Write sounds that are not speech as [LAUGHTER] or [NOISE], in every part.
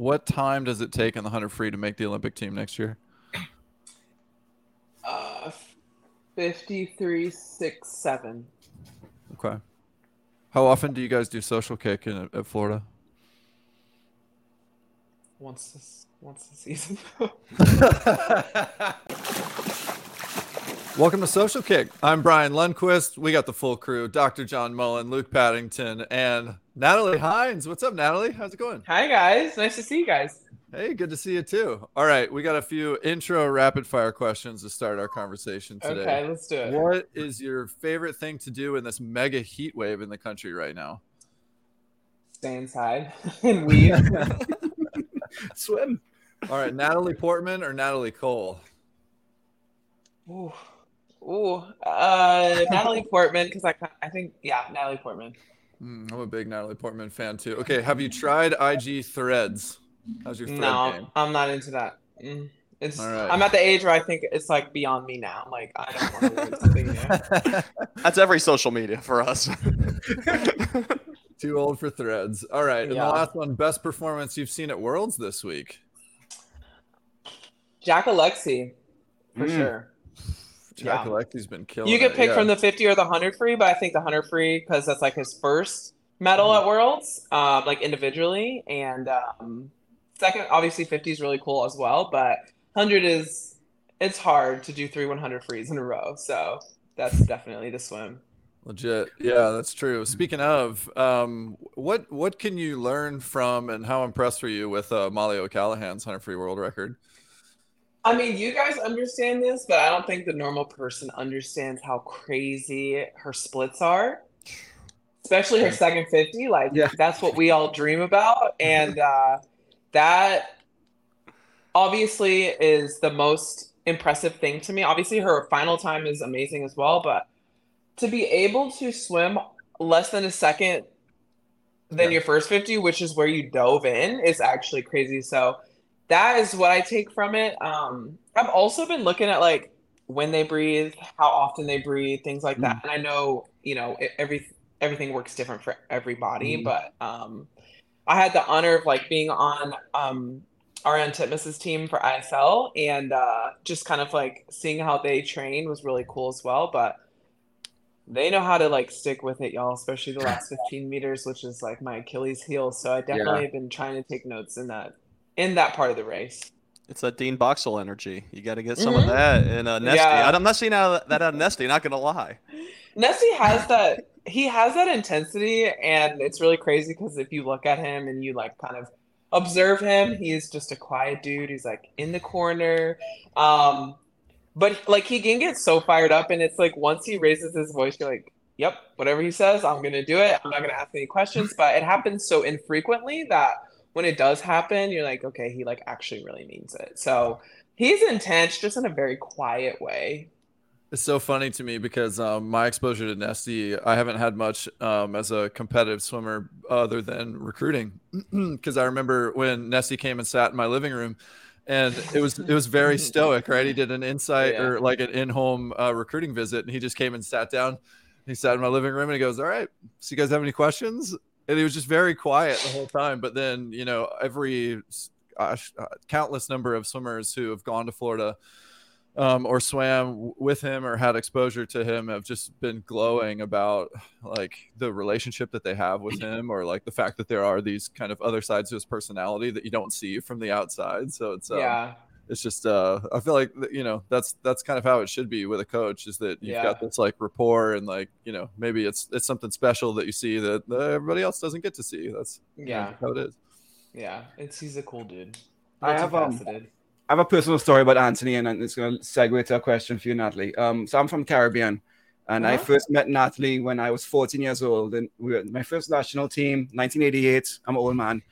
what time does it take in the 100 free to make the Olympic team next year? Uh, 53, 6, 7. Okay. How often do you guys do social kick in at Florida? Once this, once the season. [LAUGHS] [LAUGHS] Welcome to Social Kick. I'm Brian Lundquist. We got the full crew: Dr. John Mullen, Luke Paddington, and Natalie Hinds. What's up, Natalie? How's it going? Hi guys, nice to see you guys. Hey, good to see you too. All right, we got a few intro rapid fire questions to start our conversation today. Okay, let's do it. What is your favorite thing to do in this mega heat wave in the country right now? Stay inside [LAUGHS] and weed. [LAUGHS] Swim. All right, Natalie Portman or Natalie Cole? Ooh, ooh, uh, Natalie [LAUGHS] Portman because I, I think yeah, Natalie Portman. Mm, I'm a big Natalie Portman fan too. Okay, have you tried IG Threads? How's your thread No, game? I'm not into that. Mm. It's All right. I'm at the age where I think it's like beyond me now. I'm like I don't want to learn something new. That's every social media for us. [LAUGHS] Too old for threads. All right, and Yeah. the last one: best performance you've seen at Worlds this week. Jack Alexy, for Mm. sure. Jack Yeah. Alexy's been killing. You get picked yeah. from the 50 or the 100 free, but I think the 100 free because that's like his first medal Mm-hmm. at Worlds, um, like individually, and um, second, obviously 50 is really cool as well, but 100 is it's hard to do three 100 frees in a row, so that's definitely the swim. Legit. Yeah, that's true. Speaking of, um, what what can you learn from and how impressed were you with uh, Mollie O'Callaghan's 100 free world record? I mean, you guys understand this, but I don't think the normal person understands how crazy her splits are. Especially her second 50. Like, Yeah. that's what we all dream about. [LAUGHS] And uh, that obviously is the most impressive thing to me. Obviously, her final time is amazing as well, but to be able to swim less than a second than Yeah. your first 50, which is where you dove in, is actually crazy. So that is what I take from it. Um, I've also been looking at like when they breathe, how often they breathe, things like that. And I know, you know, e- every everything works different for everybody, Mhm. but um, I had the honor of like being on um, Ariarne Titmus's team for ISL and uh, just kind of like seeing how they train was really cool as well. But they know how to like stick with it, y'all, especially the last [LAUGHS] 15 meters, which is like my Achilles heel. So I definitely have been trying to take notes in that in that part of the race. it's that Dean Boxall energy. You got to get some Mhm. of that in uh, Nesty. Yeah. I'm not seeing out that out of Nesty. Not gonna lie. Nesty has that he has that intensity and it's really crazy because if you look at him and you like kind of observe him, he's just a quiet dude. He's like in the corner. Um but like he can get so fired up and it's like once he raises his voice, you're like, Yep, whatever he says, I'm gonna do it. I'm not gonna ask any questions. But it happens so infrequently that when it does happen, you're like, okay, he like actually really means it. So he's intense, just in a very quiet way. It's so funny to me because um, my exposure to Nesty, I haven't had much um, as a competitive swimmer other than recruiting. [CLEARS THROAT] Because I remember when Nesty came and sat in my living room, and it was it was very [LAUGHS] stoic, right? He did an insight Yeah. or like an in-home uh, recruiting visit, and he just came and sat down. He sat in my living room and he goes, "All right, so you guys have any questions?" And he was just very quiet the whole time. But then you know every gosh, uh, countless number of swimmers who have gone to Florida um, or swam with him or had exposure to him have just been glowing about like the relationship that they have with him or like the fact that there are these kind of other sides to his personality that you don't see from the outside so it's um, yeah. It's just uh i feel like you know that's that's kind of how it should be with a coach is that you've got this like rapport and like you know maybe it's it's something special that you see that uh, everybody else doesn't get to see that's you know, Yeah. how it is Yeah, it's he's a cool dude. I have, um, I have a personal story about Anthony, and it's going to segue to a question for you, Natalie. Um, so I'm from Caribbean, and I Uh-huh. first met Natalie when I was 14 years old, and we were my first national team, 1988. I'm an old man,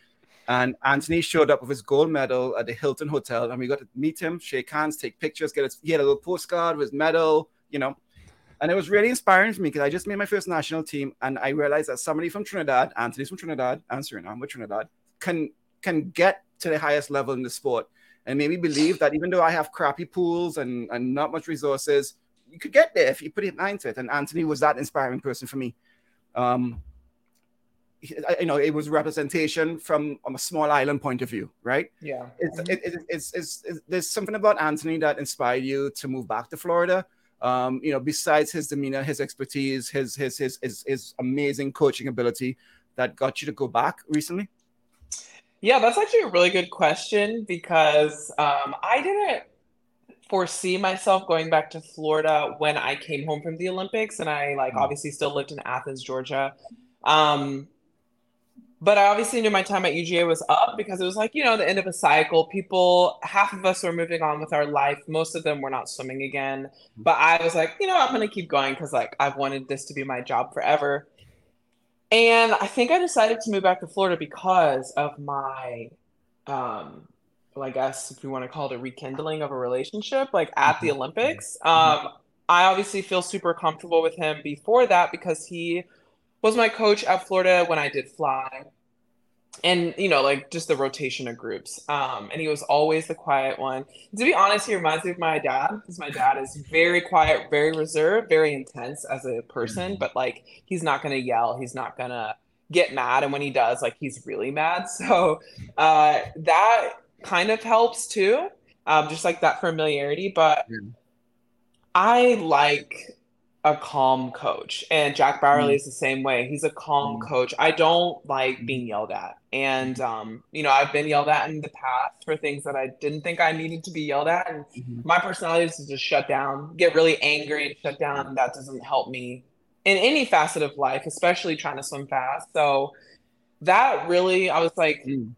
and Anthony showed up with his gold medal at the Hilton Hotel, and we got to meet him, shake hands, take pictures, get his, he had a little postcard with his medal, you know. And it was really inspiring for me because I just made my first national team, and I realized that somebody from Trinidad, Anthony's from Trinidad, and Suriname with Trinidad, can can get to the highest level in the sport and made me believe that even though I have crappy pools and, and not much resources, you could get there if you put your mind to it. And Anthony was that inspiring person for me. Um, you know, it was representation from a small island point of view, right? Yeah. It's, it, it, it's, it's, it's, there's something about Anthony that inspired you to move back to Florida. Um, you know, besides his demeanor, his expertise, his, his, his, his, his amazing coaching ability that got you to go back recently? Yeah, that's actually a really good question because um, I didn't foresee myself going back to Florida when I came home from the Olympics, and I like Mm. obviously still lived in Athens, Georgia. Um, but I obviously knew my time at UGA was up because it was like you know the end of a cycle. People, half of us were moving on with our life. Most of them were not swimming again. But I was like, you know, I'm gonna keep going because like I've wanted this to be my job forever. And I think I decided to move back to Florida because of my, um, well, I guess if you want to call it a rekindling of a relationship, like at the Olympics. Um, I obviously feel super comfortable with him before that because he was my coach at Florida when I did fly. And you know, like just the rotation of groups. Um, and he was always the quiet one. To be honest, he reminds me of my dad because my dad is very quiet, very reserved, very intense as a person, but like he's not gonna yell, he's not gonna get mad, and when he does, like he's really mad. [LAUGHS] So uh, that kind of helps too, um, just like that familiarity. But Yeah. I like a calm coach, and Jack Bauerle Mm. is the same way. He's a calm Mm. coach. I don't like being yelled at, and um, you know, I've been yelled at in the past for things that I didn't think I needed to be yelled at, and Mhm. my personality is to just shut down, get really angry, and shut down. And that doesn't help me in any facet of life, especially trying to swim fast. So that really, I was like, Mm.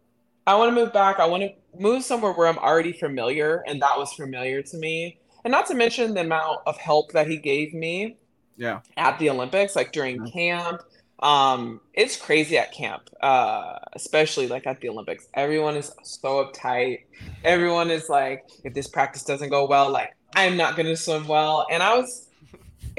I want to move back. I want to move somewhere where I'm already familiar, and that was familiar to me. And not to mention the amount of help that he gave me Yeah. at the Olympics, like during camp. Um, it's crazy at camp, uh, especially like at the Olympics. Everyone is so uptight. Everyone is like, if this practice doesn't go well, like I'm not gonna swim well. And I was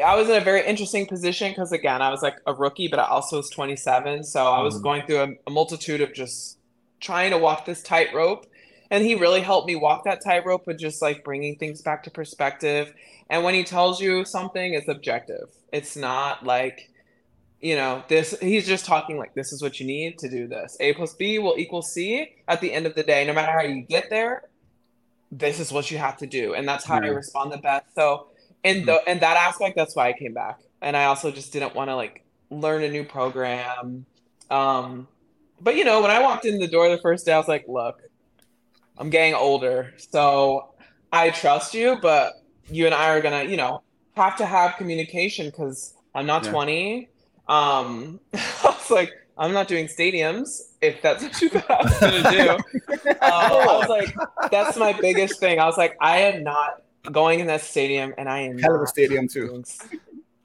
I was in a very interesting position because again, I was like a rookie, but I also was 27. So I was Mhm. going through a, a multitude of just trying to walk this tightrope. And he really helped me walk that tightrope with just like bringing things back to perspective. And when he tells you something, it's objective. It's not like, you know, this, he's just talking like, this is what you need to do this. A plus B will equal C at the end of the day. No matter how you get there, this is what you have to do. And that's how I Yeah. respond the best. So, in the in that aspect, that's why I came back. And I also just didn't want to like learn a new program. Um, but you know, when I walked in the door the first day, I was like, look, I'm getting older, so I trust you, but you and I are gonna, you know, have to have communication because I'm not Yeah. 20. Um, [LAUGHS] I was like, I'm not doing stadiums if that's what you thought I was gonna do. Uh, [LAUGHS] I was like, that's my biggest thing. I was like, I am not going in that stadium, and I am Hell of a stadium too.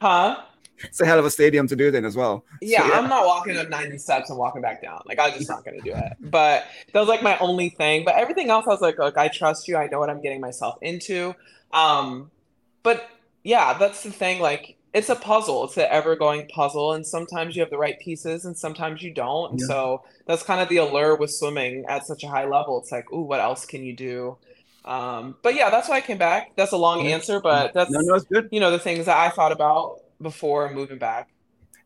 Huh? It's a hell of a stadium to do then as well. So, Yeah, I'm not walking up 90 steps and walking back down. Like, I'm just not going to do it. But that was like my only thing. But everything else, I was like, look, I trust you. I know what I'm getting myself into. Um, but yeah, that's the thing. Like, it's a puzzle. It's an ever going puzzle. And sometimes you have the right pieces and sometimes you don't. And Yeah. so that's kind of the allure with swimming at such a high level. It's like, ooh, what else can you do? Um, but yeah, that's why I came back. That's a long answer, but that's, No, no, it's good. you know, the things that I thought about before moving back.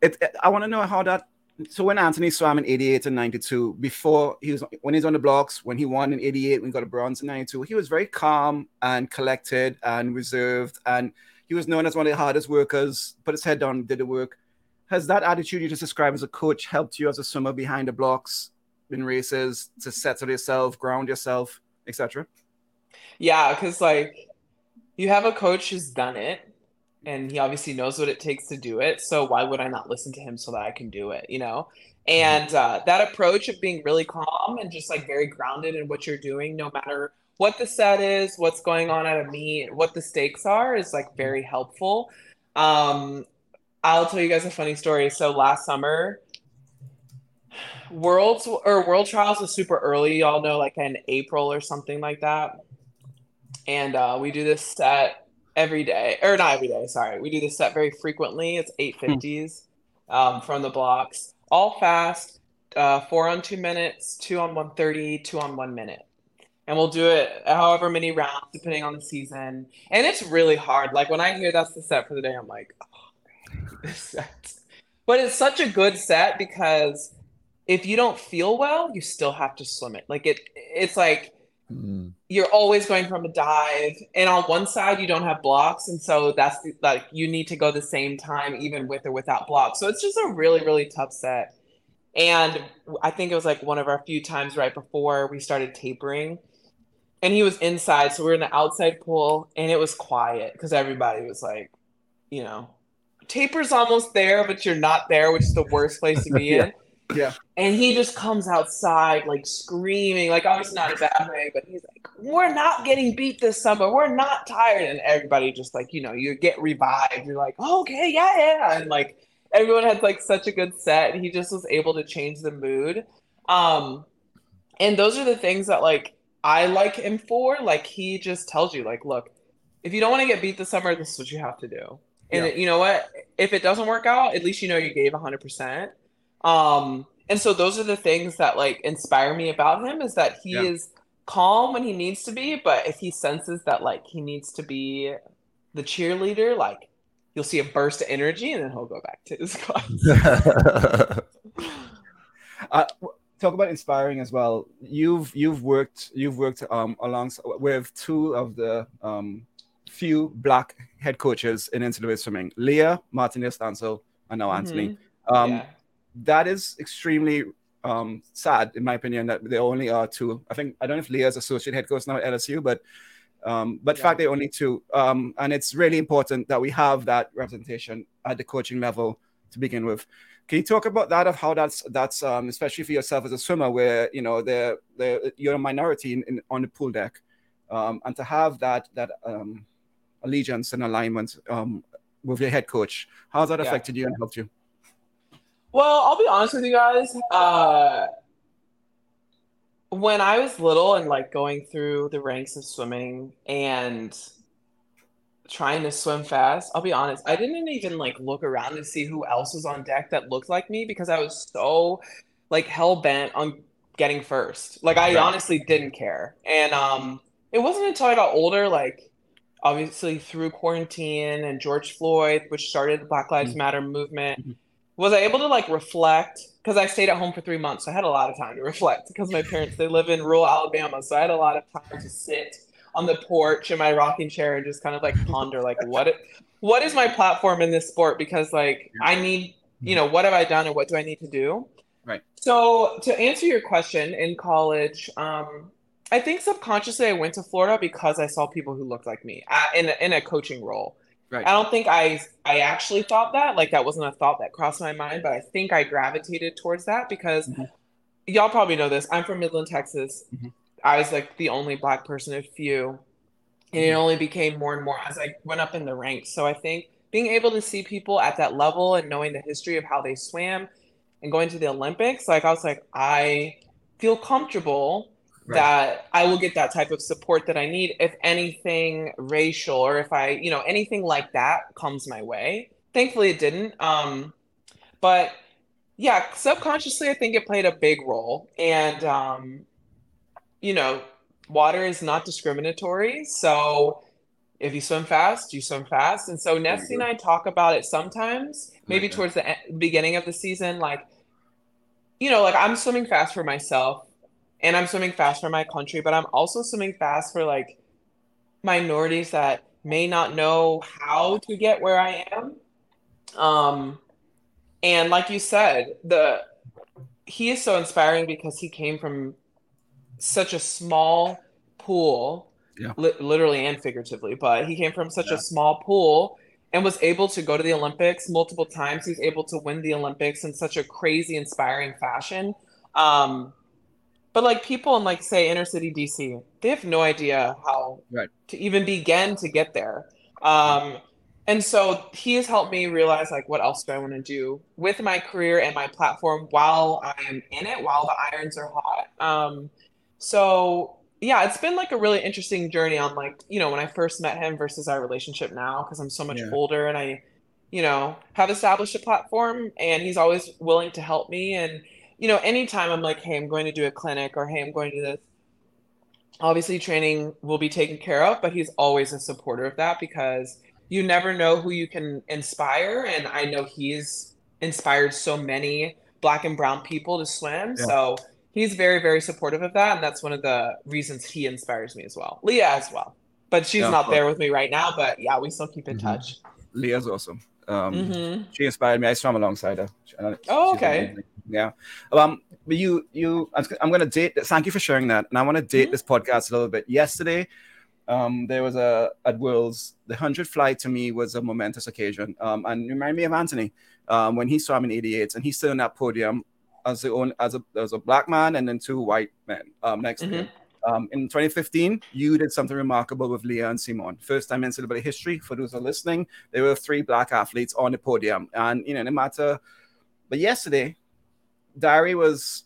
It, it- I want to know how that. So when Anthony swam in '88 and '92, before he was when he's on the blocks, when he won in '88, when he got a bronze in '92, he was very calm and collected and reserved, and he was known as one of the hardest workers. Put his head down, did the work. Has that attitude you just described as a coach helped you as a swimmer behind the blocks in races to settle yourself, ground yourself, etc.? Yeah, because like you have a coach who's done it and he obviously knows what it takes to do it. So why would I not listen to him so that I can do it, you know? And uh, that approach of being really calm and just like very grounded in what you're doing, no matter what the set is, what's going on at a meet, what the stakes are, is like very helpful. Um, I'll tell you guys a funny story. So last summer, Worlds or World Trials was super early. Y'all know, like in April or something like that. And uh, we do this set every day, or not every day. Sorry, we do this set very frequently. It's eight fifties um, from the blocks, all fast. Uh, four on two minutes, two on one thirty, two on one minute, and we'll do it however many rounds depending on the season. And it's really hard. Like when I hear that's the set for the day, I'm like, oh, [LAUGHS] this set. But it's such a good set because if you don't feel well, you still have to swim it. Like it, it's like Mm. you're always going from a dive, and on one side you don't have blocks, and so that's the, like you need to go the same time, even with or without blocks. So it's just a really, really tough set. And I think it was like one of our few times right before we started tapering, and he was inside, so we are in the outside pool, and it was quiet because everybody was like, you know, taper's almost there, but you're not there, which is the worst place to be [LAUGHS] Yeah. in. Yeah. And he just comes outside like screaming, like obviously not a bad way, but he's like, We're not getting beat this summer. We're not tired. And everybody just like, you know, you get revived. You're like, okay, yeah, yeah. And like everyone had like such a good set. He just was able to change the mood. Um, and those are the things that like I like him for. Like he just tells you, like, look, if you don't want to get beat this summer, this is what you have to do. And Yeah. you know what? If it doesn't work out, at least you know you gave 100%. Um, and so those are the things that like inspire me about him is that he Yeah. is calm when he needs to be, but if he senses that like he needs to be the cheerleader, like you'll see a burst of energy and then he'll go back to his [LAUGHS] class. [LAUGHS] Uh, talk about inspiring as well. You've you've worked you've worked um along with two of the um few black head coaches in NCAA swimming, Leah Martinez Stansel and now Anthony. Um, yeah. That is extremely um, sad, in my opinion, that there only are two. I think I don't know if Leah's associate head coach now at LSU, but um, but Yeah. fact they only two. Um, and it's really important that we have that representation at the coaching level to begin with. Can you talk about that of how that's that's um, especially for yourself as a swimmer, where you know they're, they're you're a minority in, in on the pool deck, um, and to have that that um, allegiance and alignment um, with your head coach, how's that Yeah. affected you and helped you? Well, I'll be honest with you guys. Uh, when I was little and like going through the ranks of swimming and trying to swim fast, I'll be honest, I didn't even like look around to see who else was on deck that looked like me because I was so like hell bent on getting first. Like I honestly didn't care. And um it wasn't until I got older, like obviously through quarantine and George Floyd, which started the Black Lives Matter movement, Mhm. Was I able to like reflect because I stayed at home for three months. So I had a lot of time to reflect because my parents they live in rural Alabama, so I had a lot of time to sit on the porch in my rocking chair and just kind of like ponder like what it, what is my platform in this sport because like I need you know what have I done and what do I need to do. Right. So to answer your question, in college, um, I think subconsciously I went to Florida because I saw people who looked like me uh, in a, in a coaching role. Right. I don't think I I actually thought that like that wasn't a thought that crossed my mind, but I think I gravitated towards that because Mhm. y'all probably know this. I'm from Midland, Texas. Mhm. I was like the only black person of few, and it only became more and more as I went up in the ranks. So I think being able to see people at that level and knowing the history of how they swam and going to the Olympics, like I was like, I feel comfortable Right. that I will get that type of support that I need if anything racial or if I, you know, anything like that comes my way. Thankfully, it didn't. Um, but yeah, subconsciously, I think it played a big role. And, um, you know, water is not discriminatory. So if you swim fast, you swim fast. And so Nesty and I talk about it sometimes, maybe Okay. towards the beginning of the season, like, you know, like I'm swimming fast for myself and I'm swimming fast for my country, but I'm also swimming fast for like minorities that may not know how to get where I am. Um, and like you said, the he is so inspiring because he came from such a small pool, Yeah. li- literally and figuratively, but he came from such Yeah. a small pool and was able to go to the Olympics multiple times. He was able to win the Olympics in such a crazy, inspiring fashion. Um, but like people in like say inner city DC, they have no idea how Right. to even begin to get there. Um, and so he has helped me realize like what else do I want to do with my career and my platform while I am in it, while the irons are hot. Um, so yeah, it's been like a really interesting journey on like, you know, when I first met him versus our relationship now, because I'm so much Yeah. older and I, you know, have established a platform and he's always willing to help me. And, you know, anytime I'm like, hey, I'm going to do a clinic or hey, I'm going to do this, obviously training will be taken care of, but he's always a supporter of that because you never know who you can inspire. And I know he's inspired so many black and brown people to swim. Yeah. So he's very, very supportive of that. And that's one of the reasons he inspires me as well. Leah as well. But she's Yeah, not of there with me right now. But yeah, we still keep in Mhm. touch. Leah's awesome. Um, Mhm. She inspired me. I swam alongside her. Uh, Oh, okay. amazing. Yeah. Um, but you, you, I'm I'm gonna date. Thank you for sharing that, and I want to date Mhm. this podcast a little bit. Yesterday, um, there was a at Worlds. The hundred flight to me was a momentous occasion. Um, and reminded me of Anthony, um, when he saw him in '88, and he stood on that podium as the own as a as a black man and then two white men um, next to him. Um, in 2015, you did something remarkable with Leah and Simon. First time in celebrity history. For those who are listening, there were three black athletes on the podium, and you know, no matter. But yesterday, Dari was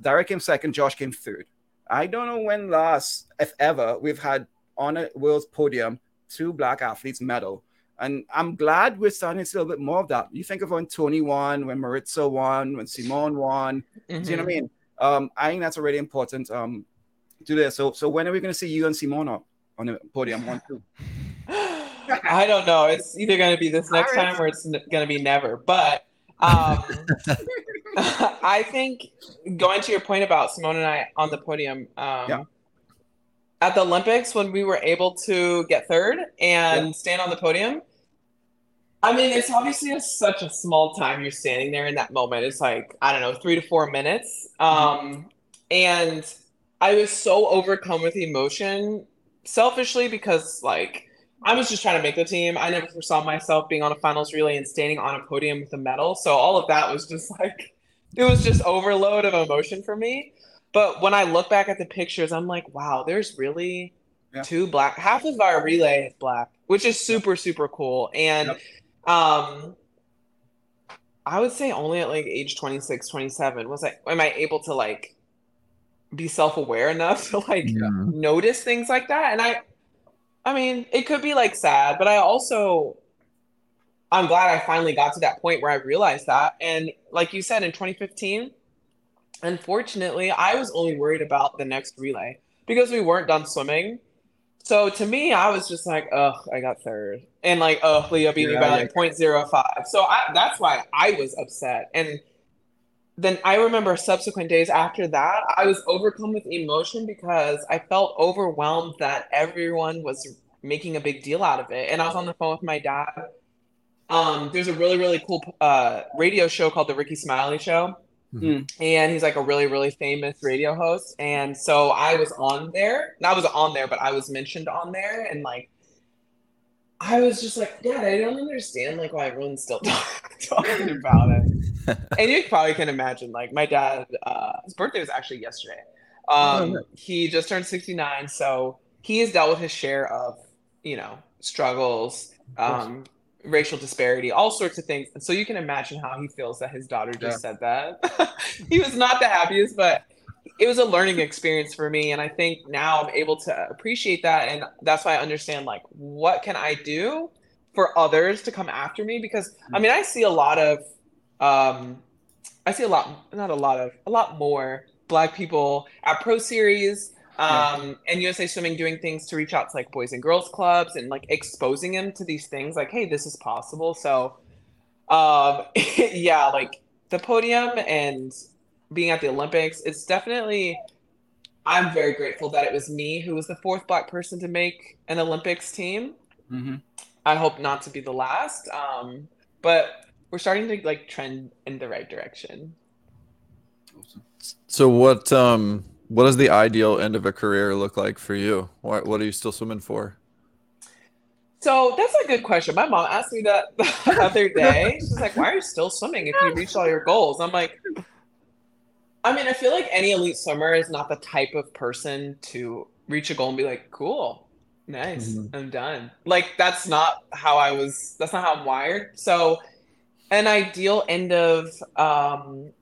Dari came second, Josh came third. I don't know when last, if ever, we've had on a world's podium two black athletes medal. And I'm glad we're starting to see a little bit more of that. You think of when Tony won, when Maritza won, when Simone won. Do you know what I Mhm. mean? Um, I think that's a really important um to this. So so when are we gonna see you and Simone up on the podium? One, two. [LAUGHS] I don't know. It's either going to be this next Alright. time or it's n- going to be never. But um, [LAUGHS] [LAUGHS] I think going to your point about Simone and I on the podium um, Yeah. at the Olympics when we were able to get third and Yeah. stand on the podium. I mean, it's obviously a, such a small time you're standing there in that moment. It's like, I don't know, three to four minutes. Um, and I was so overcome with emotion selfishly because, like, I was just trying to make the team. I never foresaw myself being on a finals relay and standing on a podium with a medal. So all of that was just [LAUGHS] like, it was just overload of emotion for me. But when I look back at the pictures, I'm like, wow, there's really Yeah. two black. Half of our relay is black, which is super, super cool. And Yep. um, I would say only at like age 26, 27 was I, am I able to like be self-aware enough to like Mhm. notice things like that and i i mean it could be like sad but i also i'm glad i finally got to that point where i realized that. And like you said in 2015 unfortunately i was only worried about the next relay because we weren't done swimming. So to me i was just like ugh i got third. And like ugh leah beat me by like 0.05 so I, that's why i was upset. And then I remember subsequent days after that, I was overcome with emotion because I felt overwhelmed that everyone was making a big deal out of it. And I was on the phone with my dad. Um, there's a really, really cool uh, radio show called The Rickey Smiley Show. Mhm. And he's like a really, really famous radio host. And so I was on there. And I was on there, but I was mentioned on there. And like, I was just like, Dad, I don't understand like why everyone's still [LAUGHS] talking about it [LAUGHS] and you probably can imagine like my dad uh his birthday was actually yesterday Oh, um he just turned 69 so he has dealt with his share of you know struggles um racial disparity all sorts of things. And so you can imagine how he feels that his daughter just said that. [LAUGHS] He was not the happiest but it was a learning experience for me. And i think now i'm able to appreciate that. And that's why i understand like what can i do for others to come after me? Because i mean i see a lot of um i see a lot not a lot of a lot more black people at pro series um and usa swimming doing things to reach out to like boys and girls clubs and like exposing them to these things like hey this is possible so um [LAUGHS] yeah like the podium and being at the olympics it's definitely i'm very grateful that it was me who was the fourth black person to make an olympics team Mhm. I hope not to be the last. Um, but we're starting to like trend in the right direction. Awesome. So what um what does the ideal end of a career look like for you? What what are you still swimming for? So that's a good question. My mom asked me that [LAUGHS] the other day. She's like, "Why are you still swimming if you reached all your goals?" I'm like, I mean, I feel like any elite swimmer is not the type of person to reach a goal and be like, "Cool, nice, Mhm. I'm done." Like that's not how I was. That's not how I'm wired. So, an ideal end of um,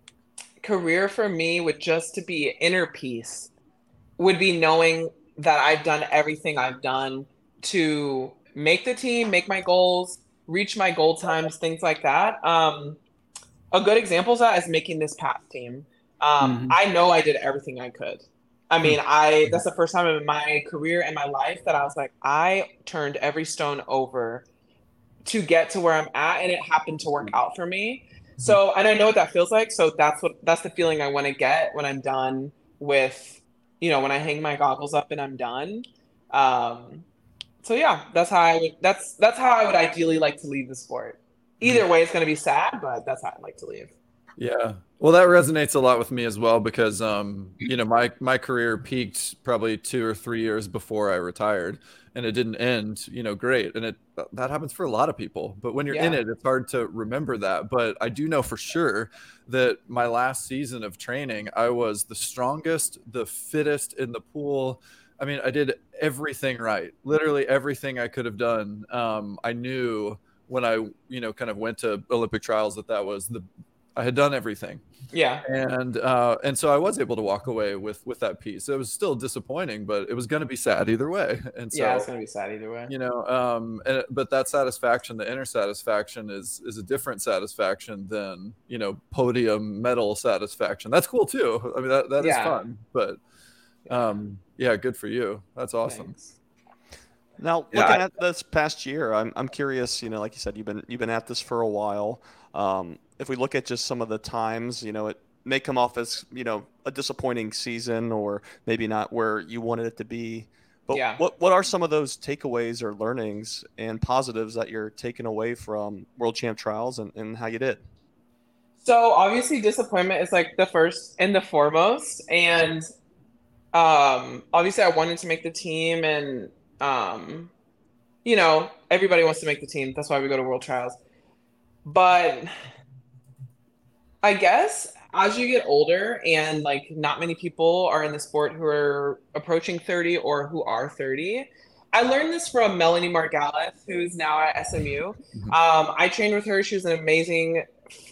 career for me would just to be inner peace. Would be knowing that I've done everything I've done to make the team, make my goals, reach my goal times, things like that. Um, a good example of that is making this path team. Um, Mhm. I know I did everything I could. I mean, I that's the first time in my career and my life that I was like, I turned every stone over to get to where I'm at, and it happened to work mm-hmm. out for me. Mm-hmm. So, and I know what that feels like. So that's what that's the feeling I want to get when I'm done with, you know, when I hang my goggles up and I'm done. Um, so yeah, that's how I would. That's that's how I would ideally like to leave the sport. Either mm-hmm. way, it's going to be sad, but that's how I'd like to leave. Yeah. Well, that resonates a lot with me as well because um, you know, my my career peaked probably 2 or 3 years before I retired and it didn't end, you know, great. And it that happens for a lot of people. But when you're in it, it's hard to remember that. But I do know for sure that my last season of training, I was the strongest, the fittest in the pool. I mean, I did everything right. Literally everything I could have done. Um, I knew when I, you know, kind of went to Olympic trials that that was the I had done everything Yeah. and uh, and so I was able to walk away with with that piece. It was still disappointing, but it was going to be sad either way. [LAUGHS] And so yeah, it's going to be sad either way. you know, um, and, but that satisfaction, the inner satisfaction, is is a different satisfaction than you know podium medal satisfaction. That's cool too. I mean that that is Yeah. fun, but um, yeah, good for you. That's awesome. Thanks. Now, Yeah, looking I- at this past year, I'm, I'm curious. You know, like you said, you've been you've been at this for a while. Um, if we look at just some of the times, you know, it may come off as you know a disappointing season, or maybe not where you wanted it to be. But Yeah. what what are some of those takeaways or learnings and positives that you're taking away from World Champ Trials and, and how you did? So obviously disappointment is like the first and the foremost. And um obviously I wanted to make the team and um you know, everybody wants to make the team. That's why we go to world trials. But I guess as you get older and like not many people are in the sport who are approaching 30 or who are 30. I learned this from Melanie Margalis, who's now at SMU. Um, I trained with her. She was an amazing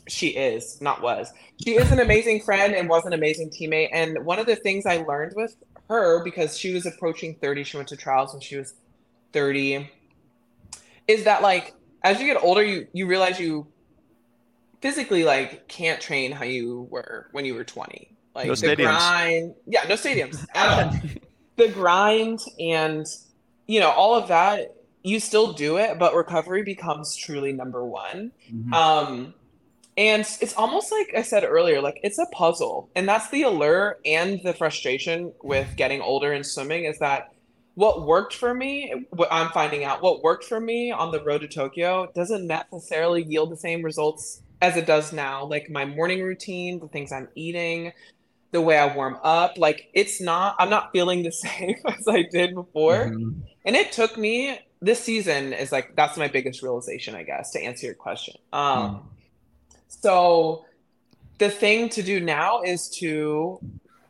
she is, not was. She is an amazing friend and was an amazing teammate. And one of the things I learned with her, because she was approaching 30, she went to trials when she was 30, is that like as you get older, you you realize you physically like can't train how you were when you were 20. Like No the stadiums. grind, yeah, no stadiums [LAUGHS] at all. the grind and you know all of that you still do it but recovery becomes truly number one Mhm. um and it's almost like i said earlier like it's a puzzle and that's the allure and the frustration with getting older in swimming is that what worked for me what i'm finding out what worked for me on the road to tokyo doesn't necessarily yield the same results as it does now. Like my morning routine the things i'm eating the way i warm up like it's not i'm not feeling the [LAUGHS] same as i did before. Mhm. and it took me this season is like that's my biggest realization i guess to answer your question. Um so the thing to do now is to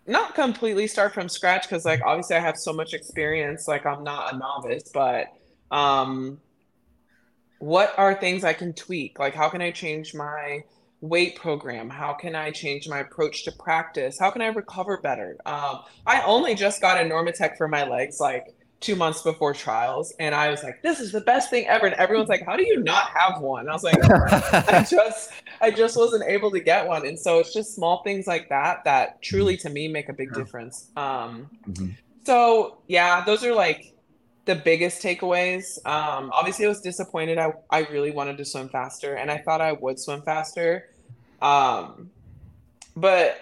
not completely start from scratch because like obviously i have so much experience like i'm not a novice but um what are things i can tweak? Like how can i change my weight program? How can i change my approach to practice? How can i recover better? Um, i only just got a normatec for my legs like two months before trials and i was like this is the best thing ever and everyone's like how do you not have one and i was like [LAUGHS] I just I just wasn't able to get one. And so it's just small things like that that truly to me make a big difference. Um Mhm. so yeah, those are like the biggest takeaways. Um obviously I was disappointed. I, I really wanted to swim faster and I thought I would swim faster. Um but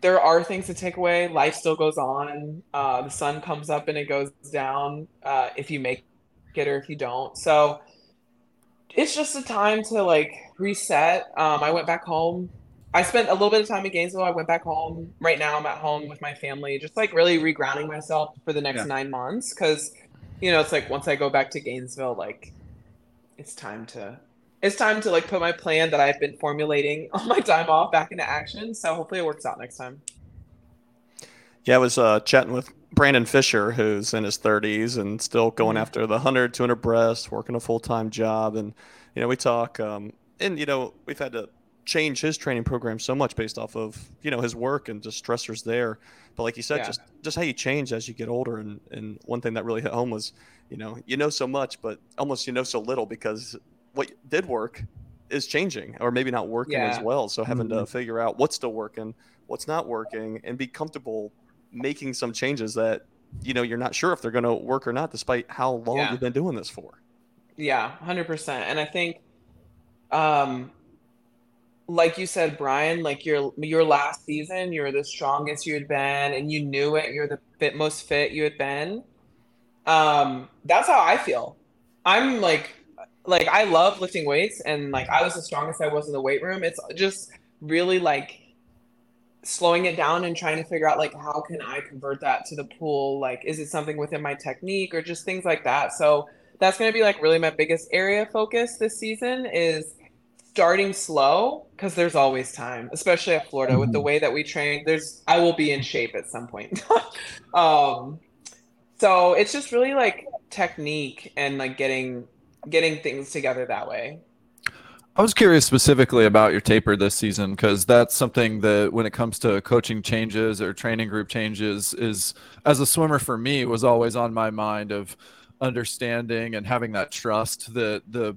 there are things to take away. Life still goes on. Uh, the sun comes up and it goes down uh, if you make it or if you don't. So it's just a time to like reset. Um, I went back home. I spent a little bit of time in Gainesville. I went back home. Right now, I'm at home with my family, just like really regrounding myself for the next Yeah. nine months. Because, you know, it's like once I go back to Gainesville, like it's time to it's time to like put my plan that I've been formulating [LAUGHS] on my time off back into action. So hopefully it works out next time. Yeah, I was uh, chatting with Brandon Fischer, who's in his 30s and still going Mhm. after the 100, 200 breast, working a full time job. And, you know, we talk, um, and, you know, we've had to change his training program so much based off of, you know, his work and just stressors there. But like you said, Yeah. just just how you change as you get older. And, and one thing that really hit home was, you know, you know so much, but almost you know so little because what did work is changing or maybe not working as well. So having to Mhm. figure out what's still working, what's not working, and be comfortable making some changes that you know you're not sure if they're going to work or not, despite how long Yeah. you've been doing this for. Yeah, hundred percent. And I think, um, like you said, Brian, like your your last season, you're the strongest you had been, and you knew it. You're the fit, most fit you had been. Um, that's how I feel. I'm like, like I love lifting weights, and like I was the strongest I was in the weight room. It's just really like slowing it down and trying to figure out like how can I convert that to the pool? Like, is it something within my technique or just things like that? So that's going to be like really my biggest area of focus this season is starting slow because there's always time, especially at Florida mm-hmm. with the mm-hmm. way that we train. There's I will be in shape at some point. [LAUGHS] um, so it's just really like technique and like getting getting things together that way. I was curious specifically about your taper this season because that's something that when it comes to coaching changes or training group changes is as a swimmer for me was always on my mind of understanding and having that trust that the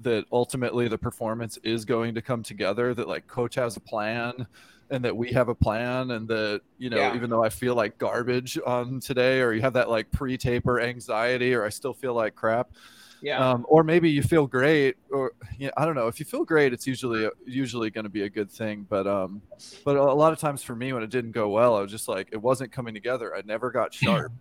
that ultimately the performance is going to come together that like coach has a plan and that we have a plan and that you know yeah. even though i feel like garbage on today or you have that like pre-taper anxiety or i still feel like crap yeah um, or maybe you feel great or you know, i don't know if you feel great it's usually usually going to be a good thing but um but a lot of times for me when it didn't go well i was just like it wasn't coming together i never got [LAUGHS] sharp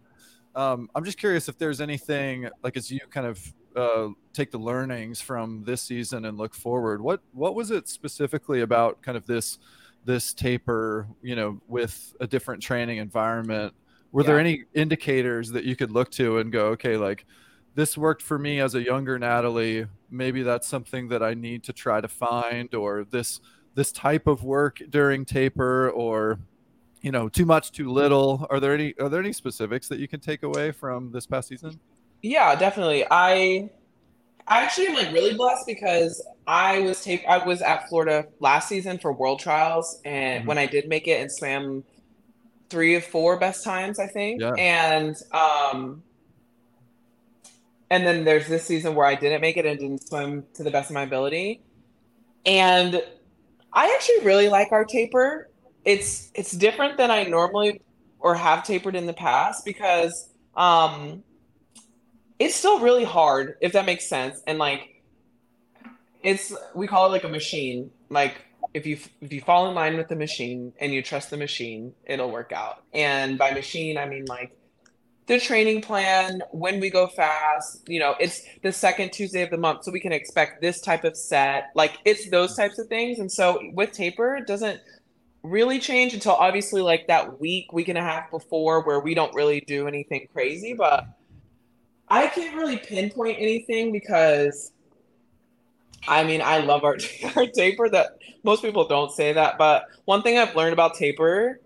um, i'm just curious if there's anything like as you kind of uh, take the learnings from this season and look forward, what what was it specifically about kind of this this taper, you know, with a different training environment? Were yeah. there any indicators that you could look to and go, okay, like this worked for me as a younger Natalie. Maybe that's something that I need to try to find, or this this type of work during taper, or you know, too much, too little. Are there any are there any specifics that you can take away from this past season? Yeah, definitely. I I actually am like really blessed because I was take I was at Florida last season for World Trials, and mm-hmm. when I did make it and swam three of four best times, I think. Yeah. And um, and then there's this season where I didn't make it and didn't swim to the best of my ability. And I actually really like our taper. It's it's different than I normally or have tapered in the past because um it's still really hard if that makes sense and like it's we call it like a machine like if you if you fall in line with the machine and you trust the machine it'll work out and by machine i mean like the training plan when we go fast you know it's the second tuesday of the month so we can expect this type of set like it's those types of things and so with taper it doesn't really change until obviously like that week week and a half before where we don't really do anything crazy but I can't really pinpoint anything because I mean, I love our, [LAUGHS] our taper that most people don't say that. But one thing I've learned about taper,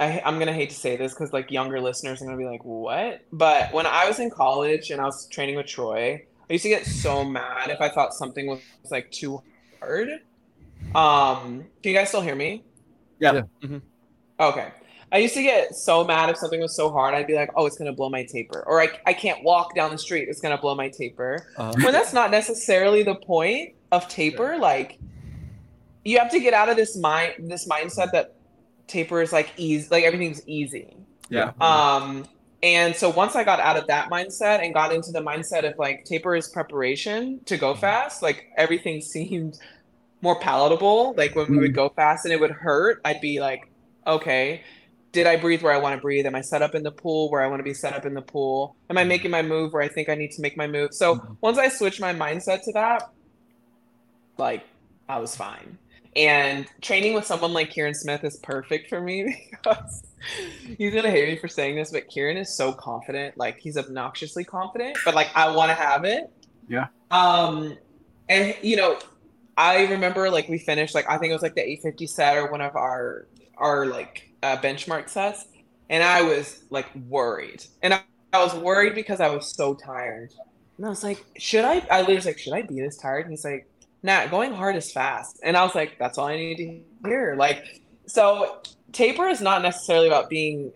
I, I'm going to hate to say this because like younger listeners are going to be like, what? But when I was in college and I was training with Troy, I used to get so mad if I thought something was, was like too hard. Um, can you guys still hear me? Yeah. yeah. Mm-hmm. Okay. I used to get so mad if something was so hard. I'd be like, "Oh, it's gonna blow my taper," or "I, I can't walk down the street. It's gonna blow my taper." Uh-huh. When that's not necessarily the point of taper. Like, you have to get out of this mind this mindset that taper is like easy, like everything's easy. Yeah. Um. And so once I got out of that mindset and got into the mindset of like taper is preparation to go mm-hmm. fast, like everything [LAUGHS] seemed more palatable. Like when we would mm-hmm. go fast and it would hurt, I'd be like, okay did I breathe where I want to breathe? Am I set up in the pool where I want to be set up in the pool? Am I mm-hmm. making my move where I think I need to make my move? So once I switched my mindset to that, like I was fine. And training with someone like Kieran Smith is perfect for me [LAUGHS] because he's gonna hate me for saying this, but Kieran is so confident. Like he's obnoxiously confident, but like I want to have it. Yeah. Um, and you know, I remember like we finished like I think it was like the 850 set or one of our our like uh, benchmark sets, and I was like worried, and I, I, was worried because I was so tired, and I was like, should I? I literally was like, should I be this tired? And he's like, Nah, going hard is fast, and I was like, that's all I need to hear. Like, so taper is not necessarily about being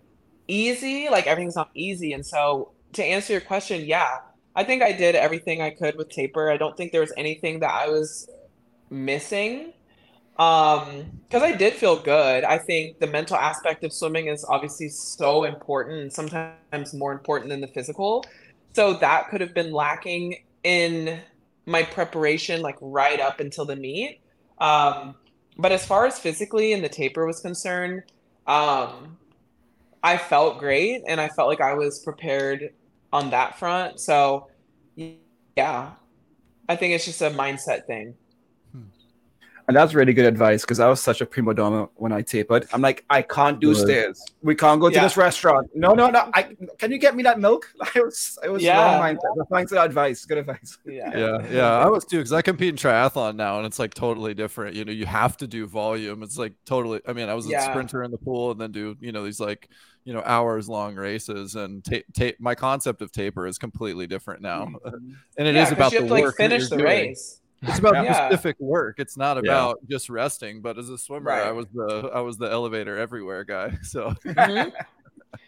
easy. Like everything's not easy, and so to answer your question, yeah, I think I did everything I could with taper. I don't think there was anything that I was missing um because i did feel good i think the mental aspect of swimming is obviously so important and sometimes more important than the physical so that could have been lacking in my preparation like right up until the meet Um, but as far as physically and the taper was concerned, um, I felt great and I felt like I was prepared on that front. So, yeah, I think it's just a mindset thing. And that's really good advice because I was such a prima donna when I tapered. I'm like, I can't do Good. stairs. We can't go to Yeah. this restaurant. No, no, no. I can you get me that milk? [LAUGHS] I was, I was Yeah. wrong mindset. Thanks for that advice. Good advice. Yeah. [LAUGHS] yeah yeah i was too because i compete in triathlon now and it's like totally different you know you have to do volume it's like totally i mean i was a Yeah. sprinter in the pool and then do you know these like you know hours long races and ta- ta- my concept of taper is completely different now mm-hmm. [LAUGHS] and it is yeah, 'cause about you the have to like work that finish the doing. race. It's [LAUGHS] about Yeah. specific work it's not Yeah. about just resting but as a swimmer i was the i was the elevator everywhere guy [LAUGHS] so Mhm.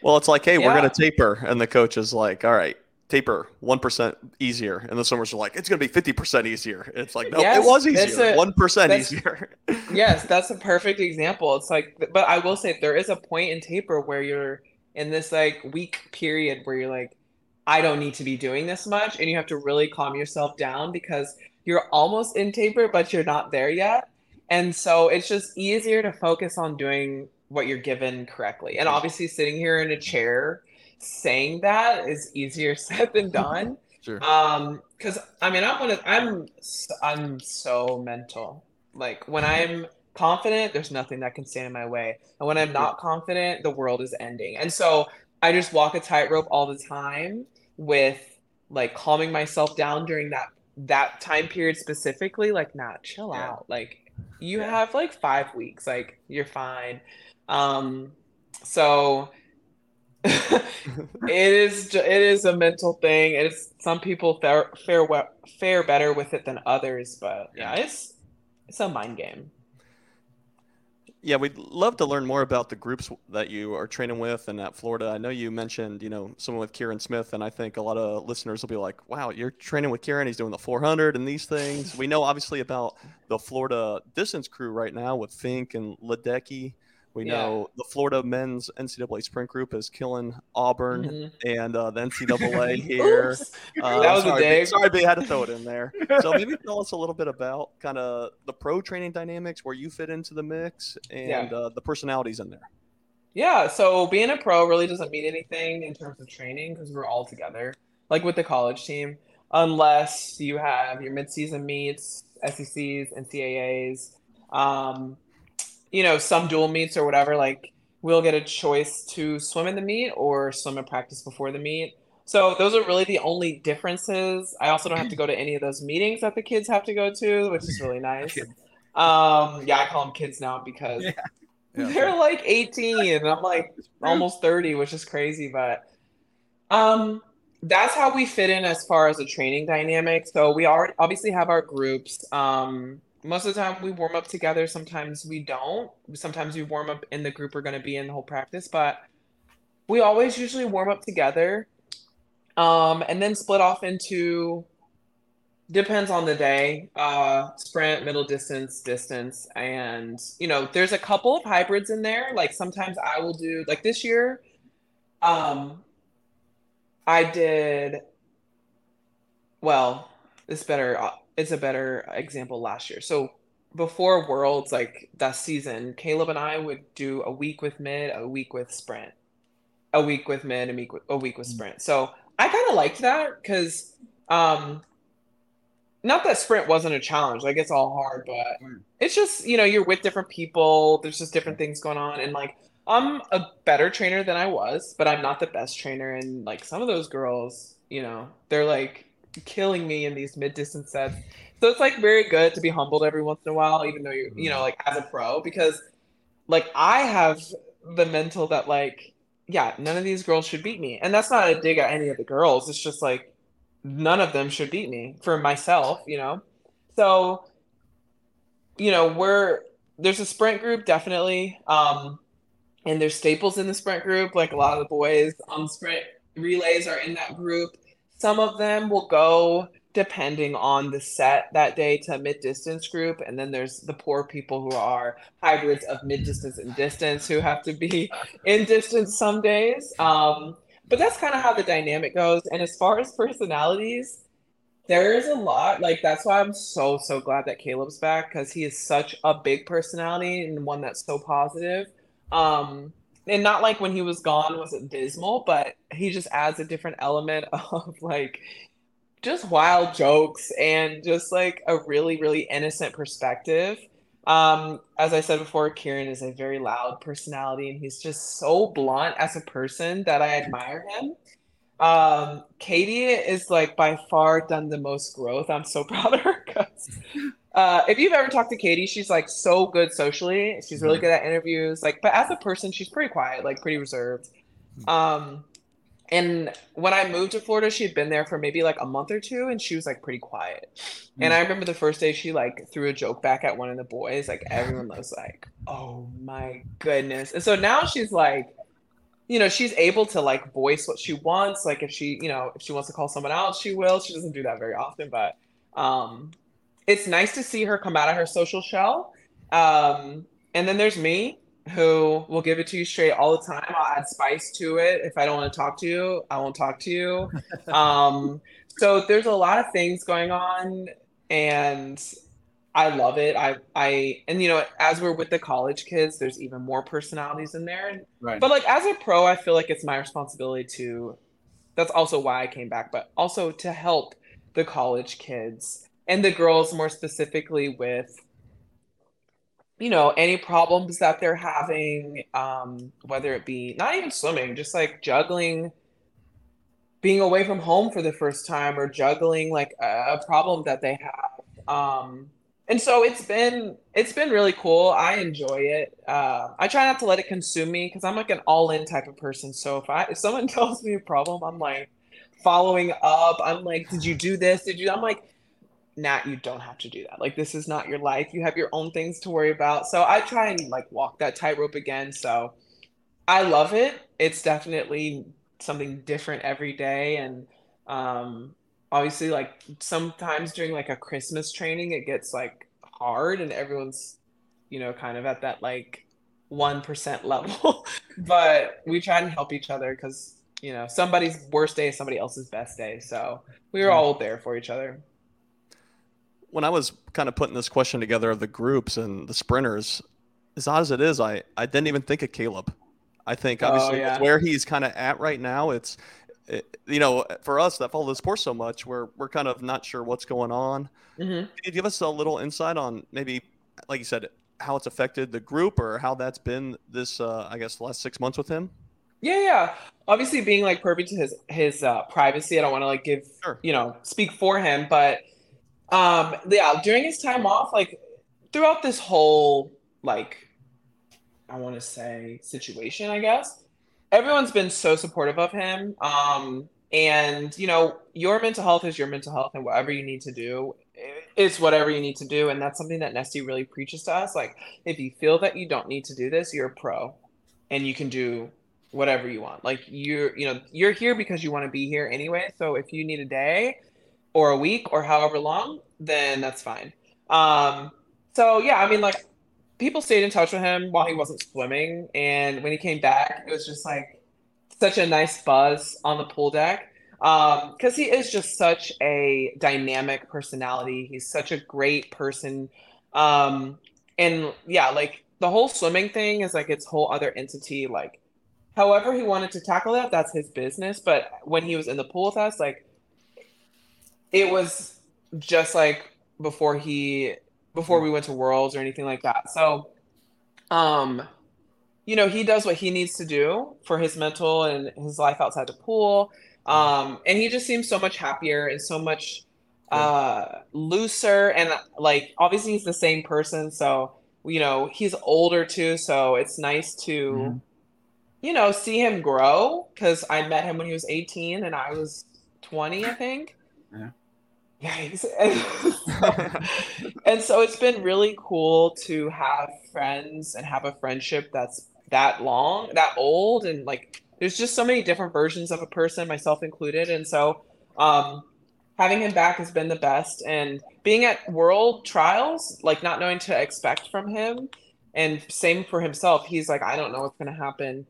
Well, it's like, hey, we're gonna taper, and the coach is like, all right, taper one percent easier, and the swimmers are like, it's gonna be fifty percent easier. It's like, no, Yes, it was that's easier, a- one percent easier. [LAUGHS] yes, that's a perfect example. It's like, but I will say there is a point in taper where you're in this like week period where you're like, I don't need to be doing this much, and you have to really calm yourself down because you're almost in taper, but you're not there yet. And so it's just easier to focus on doing what you're given correctly. And obviously, sitting here in a chair saying that is easier [LAUGHS] said than [LAUGHS] done. sure Um, because I mean, I'm one of I'm I'm so mental. Like when I'm confident, there's nothing that can stand in my way, and when I'm not confident, the world is ending. And so I just walk a tightrope all the time with like calming myself down during that that time period specifically. Like, nah, chill Yeah. out. Like you Yeah. have like five weeks. Like you're fine. Um, so [LAUGHS] it is it is a mental thing. It's some people fare fare fare better with it than others, but yeah, it's it's a mind game. Yeah, we'd love to learn more about the groups that you are training with and at Florida. I know you mentioned, you know, someone with Kieran Smith, and I think a lot of listeners will be like, wow, you're training with Kieran. He's doing the 400 and these things. We know obviously about the Florida distance crew right now with Finke and Ledecky. We Yeah. know the Florida men's NCAA sprint group is killing Auburn Mhm. and uh, the NCAA [LAUGHS] here. Uh, That was a sorry, dig. Sorry, but I had to throw it in there. So [LAUGHS] maybe tell us a little bit about kind of the pro training dynamics, where you fit into the mix, and Yeah. uh, the personalities in there. Yeah, so being a pro really doesn't mean anything in terms of training because we're all together, like with the college team, unless you have your midseason meets, SECs, NCAAs, um, you know, some dual meets or whatever. Like we'll get a choice to swim in the meet or swim in practice before the meet. So those are really the only differences. I also don't have to go to any of those meetings that the kids have to go to, which is really [LAUGHS] nice. Um, yeah, I call them kids now because Yeah. [LAUGHS] Yeah, they're like 18 and I'm like almost 30, which is crazy, but um that's how we fit in as far as a training dynamic. So we already obviously have our groups. Um most of the time we warm up together, sometimes we don't. Sometimes we warm up in the group we're going to be in the whole practice, but we always usually warm up together. Um and then split off into depends on the day uh sprint middle distance distance and you know there's a couple of hybrids in there like sometimes i will do like this year um i did well it's better it's a better example last year. So before worlds like that season caleb and i would do a week with mid a week with sprint. A week with mid a week with, a week with sprint. So i kind of liked that because um not that sprint wasn't a challenge like it's all hard but it's just you know you're with different people there's just different things going on and like i'm a better trainer than i was but i'm not the best trainer and like some of those girls you know they're like killing me in these mid-distance sets so it's like very good to be humbled every once in a while even though you're you know like as a pro because like i have the mental that like yeah none of these girls should beat me and that's not a dig at any of the girls it's just like none of them should beat me for myself, you know? So, you know, we're there's a sprint group definitely. Um and there's staples in the sprint group, like a lot of the boys on sprint relays are in that group. Some of them will go depending on the set that day to mid distance group. And then there's the poor people who are hybrids of mid distance and distance who have to be [LAUGHS] in distance some days. Um, but that's kind of how the dynamic goes. And as far as personalities, there is a lot like that's why i'm so so glad that caleb's back because he is such a big personality and one that's so positive um and not like when he was gone was it dismal but he just adds a different element [LAUGHS] of like just wild jokes and just like a really really innocent perspective um as i said before kieran is a very loud personality and he's just so blunt as a person that i admire him um, Katie is like by far done the most growth. I'm so [LAUGHS] proud of her because uh, if you've ever talked to Katie, she's like so good socially. She's really mm-hmm. good at interviews. Like, but as a person, she's pretty quiet, like pretty reserved. Um, and when I moved to Florida, she had been there for maybe like a month or two, and she was like pretty quiet. Mm-hmm. And I remember the first day she like threw a joke back at one of the boys. Like everyone [LAUGHS] was like, "Oh my goodness!" And so now she's like you know she's able to like voice what she wants like if she you know if she wants to call someone out she will she doesn't do that very often but um it's nice to see her come out of her social shell um and then there's me who will give it to you straight all the time i'll add spice to it if i don't want to talk to you i won't talk to you [LAUGHS] um so there's a lot of things going on and I love it. I I and you know, as we're with the college kids, there's even more personalities in there. Right. But like as a pro, I feel like it's my responsibility to that's also why I came back, but also to help the college kids and the girls more specifically with you know any problems that they're having um whether it be not even swimming just like juggling being away from home for the first time or juggling like a, a problem that they have um and so it's been it's been really cool. I enjoy it. Uh, I try not to let it consume me because I'm like an all in type of person. So if I if someone [LAUGHS] tells me a problem, I'm like following up. I'm like, did you do this? Did you? I'm like, Nat, you don't have to do that. Like this is not your life. You have your own things to worry about. So I try and like walk that tightrope again. So I love it. It's definitely something different every day and um obviously like sometimes during like a Christmas training it gets like hard and everyone's you know kind of at that like 1% [LAUGHS] level but we try and help each other because you know somebody's worst day is somebody else's best day so we were all there for each other when i was kind of putting this question together of the groups and the sprinters as odd as it is i i didn't even think of caleb I think obviously oh, yeah. where he's kind of at right now, it's you know, for us that follow the sport so much, we're we're kind of not sure what's going on. Mm-hmm. Can you give us a little insight on maybe, like you said, how it's affected the group or how that's been this, uh, I guess, last six months with him? Yeah, yeah. Obviously, being like privy to his his uh, privacy, I don't want to like give sure. you know speak for him, but um, yeah, during his time off, like throughout this whole like I want to say situation, I guess everyone's been so supportive of him. Um, and you know, your mental health is your mental health, and whatever you need to do, it's whatever you need to do. And that's something that Nesty really preaches to us. Like, if you feel that you don't need to do this, you're a pro, and you can do whatever you want. Like you're, you know, you're here because you want to be here anyway. So if you need a day or a week or however long, then that's fine. Um, so yeah, I mean, like people stayed in touch with him while he wasn't swimming, and when he came back, it was just like such a nice buzz on the pool deck because um, he is just such a dynamic personality. He's such a great person, um, and yeah, like the whole swimming thing is like its whole other entity. Like, however he wanted to tackle that, that's his business. But when he was in the pool with us, like, it was just like before he before we went to Worlds or anything like that. So, um, you know, he does what he needs to do for his mental and his life outside the pool. Um, and he just seems so much happier and so much uh looser and like obviously he's the same person so you know he's older too so it's nice to mm-hmm. you know see him grow because i met him when he was 18 and i was 20 i think yeah Yikes. and so it's been really cool to have friends and have a friendship that's that long, that old, and like there's just so many different versions of a person, myself included. And so um, having him back has been the best. And being at world trials, like not knowing to expect from him, and same for himself, he's like, I don't know what's going to happen.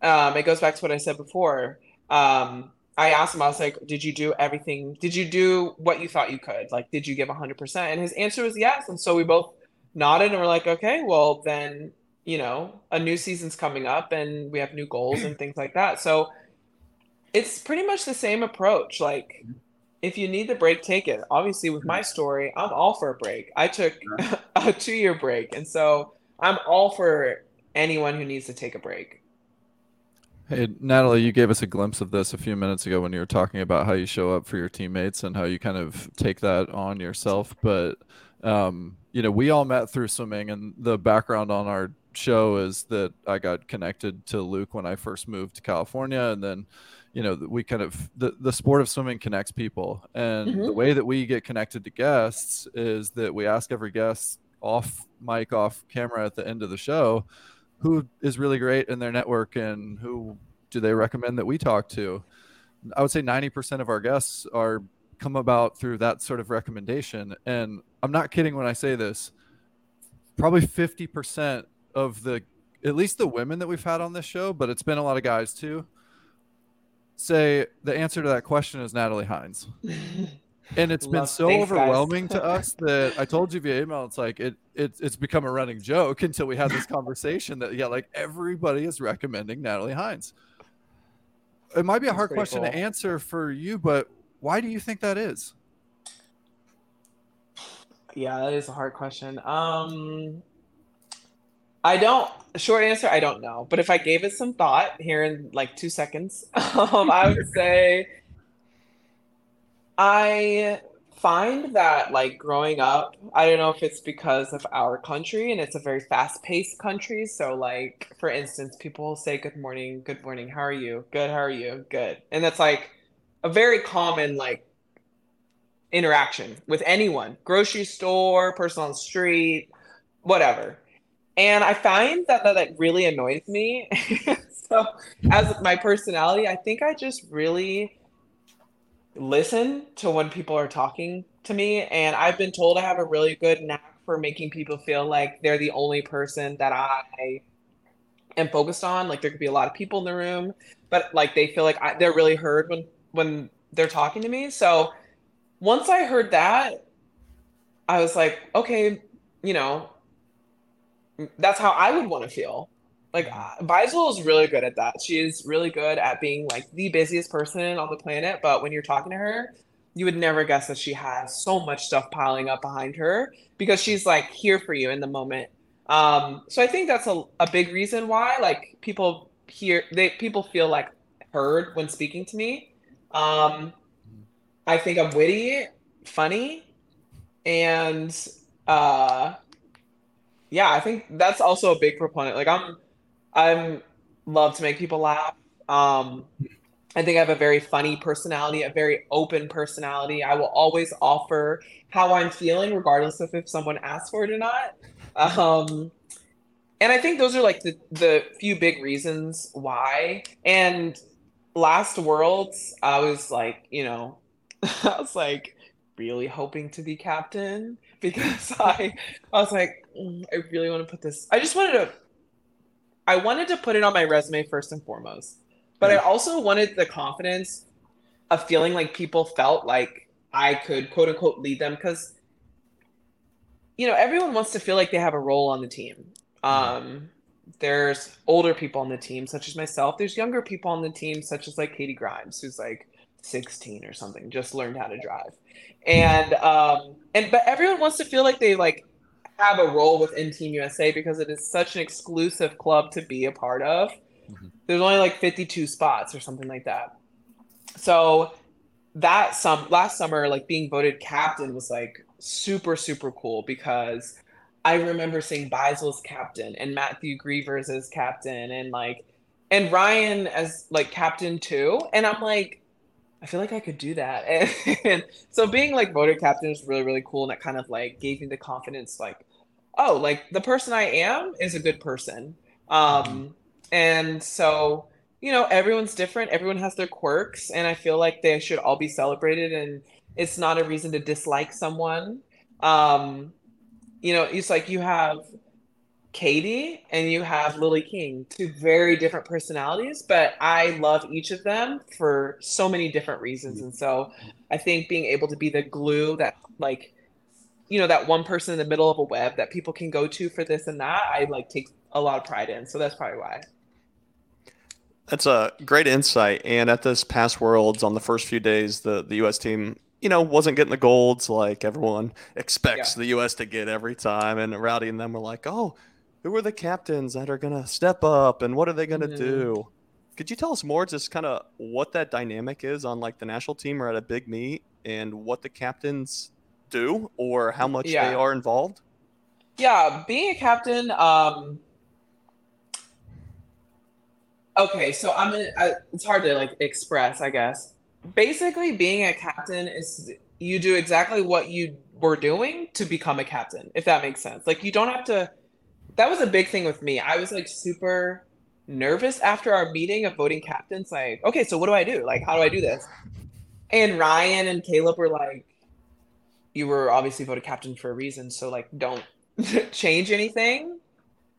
Um, it goes back to what I said before. Um, I asked him, I was like, did you do everything? Did you do what you thought you could? Like, did you give 100%? And his answer was yes. And so we both nodded and we're like, okay, well, then, you know, a new season's coming up and we have new goals and things like that. So it's pretty much the same approach. Like, if you need the break, take it. Obviously, with my story, I'm all for a break. I took [LAUGHS] a two year break. And so I'm all for anyone who needs to take a break. Hey, Natalie, you gave us a glimpse of this a few minutes ago when you were talking about how you show up for your teammates and how you kind of take that on yourself. But, um, you know, we all met through swimming, and the background on our show is that I got connected to Luke when I first moved to California. And then, you know, we kind of, the, the sport of swimming connects people. And mm-hmm. the way that we get connected to guests is that we ask every guest off mic, off camera at the end of the show who is really great in their network and who do they recommend that we talk to? I would say 90% of our guests are come about through that sort of recommendation. And i'm not kidding when i say this probably 50% of the at least the women that we've had on this show but it's been a lot of guys too say the answer to that question is natalie hinds [LAUGHS] and it's been so Thanks, overwhelming to us [LAUGHS] that I told you via email. It's like it, it it's become a running joke until we had this conversation that yeah, like everybody is recommending Natalie Hinds. It might be a hard question cool. to answer for you, but why do you think that is? Yeah, that is a hard question. Um, I don't. Short answer, I don't know. But if I gave it some thought here in like two seconds, [LAUGHS] um, I would say I find that like growing up, I don't know if it's because of our country and it's a very fast-paced country. So like for instance, people say good morning, good morning, how are you? Good, how are you? Good. And that's like a very common like interaction with anyone, grocery store, person on the street, whatever. And I find that that like really annoys me. [LAUGHS] so as my personality, I think I just really listen to when people are talking to me. And I've been told I have a really good knack for making people feel like they're the only person that I am focused on. Like there could be a lot of people in the room, but like they feel like I, they're really heard when when they're talking to me. So once I heard that, I was like, okay, you know, that's how I would want to feel. Like Beisel is really good at that. She is really good at being like the busiest person on the planet. But when you're talking to her, you would never guess that she has so much stuff piling up behind her because she's like here for you in the moment. Um, so I think that's a, a big reason why like people hear they people feel like heard when speaking to me. Um, I think I'm witty, funny, and uh, yeah, I think that's also a big proponent. Like I'm I'm love to make people laugh. Um, I think I have a very funny personality, a very open personality. I will always offer how I'm feeling, regardless of if someone asks for it or not. Um, and I think those are like the the few big reasons why. And last worlds, I was like, you know, [LAUGHS] I was like really hoping to be captain [LAUGHS] because I I was like, mm, I really want to put this. I just wanted to I wanted to put it on my resume first and foremost, but I also wanted the confidence of feeling like people felt like I could quote unquote lead them because you know everyone wants to feel like they have a role on the team. Um, there's older people on the team, such as myself. There's younger people on the team, such as like Katie Grimes, who's like 16 or something, just learned how to drive. And um, and but everyone wants to feel like they like have a role within Team USA because it is such an exclusive club to be a part of. Mm-hmm. There's only like 52 spots or something like that. So that some last summer, like being voted captain was like super super cool because I remember seeing Beisel as captain and Matthew Grevers as captain and like and Ryan as like captain too. And I'm like, I feel like I could do that. And, [LAUGHS] and, so being like voted captain is really, really cool. And that kind of like gave me the confidence, like, oh, like the person I am is a good person. Um, and so, you know, everyone's different. Everyone has their quirks. And I feel like they should all be celebrated. And it's not a reason to dislike someone. Um, you know, it's like you have Katie and you have Lily King, two very different personalities, but I love each of them for so many different reasons. And so I think being able to be the glue that like you know that one person in the middle of a web that people can go to for this and that, I like take a lot of pride in. So that's probably why. That's a great insight. And at this past Worlds, on the first few days, the, the U.S. team, you know, wasn't getting the golds like everyone expects yeah. the U.S. to get every time. And Rowdy and them were like, oh, who are the captains that are going to step up and what are they going to mm-hmm. do? Could you tell us more just kind of what that dynamic is on like the national team or at a big meet and what the captains do or how much yeah. they are involved? Yeah, being a captain, um, okay, so I'm I, it's hard to like express, I guess. Basically, being a captain is you do exactly what you were doing to become a captain, if that makes sense. Like you don't have to that was a big thing with me. I was like super nervous after our meeting of voting captains. Like, okay, so what do I do? Like, how do I do this? And Ryan and Caleb were like, you were obviously voted captain for a reason. So, like, don't [LAUGHS] change anything.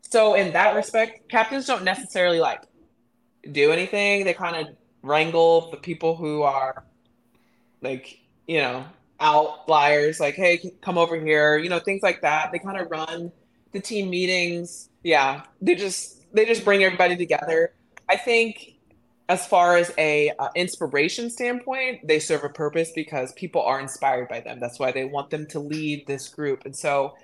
So, in that respect, captains don't necessarily like do anything. They kind of wrangle the people who are like, you know, outliers, like, hey, come over here, you know, things like that. They kind of run the team meetings. Yeah, they just they just bring everybody together. I think as far as a uh, inspiration standpoint, they serve a purpose because people are inspired by them. That's why they want them to lead this group. And so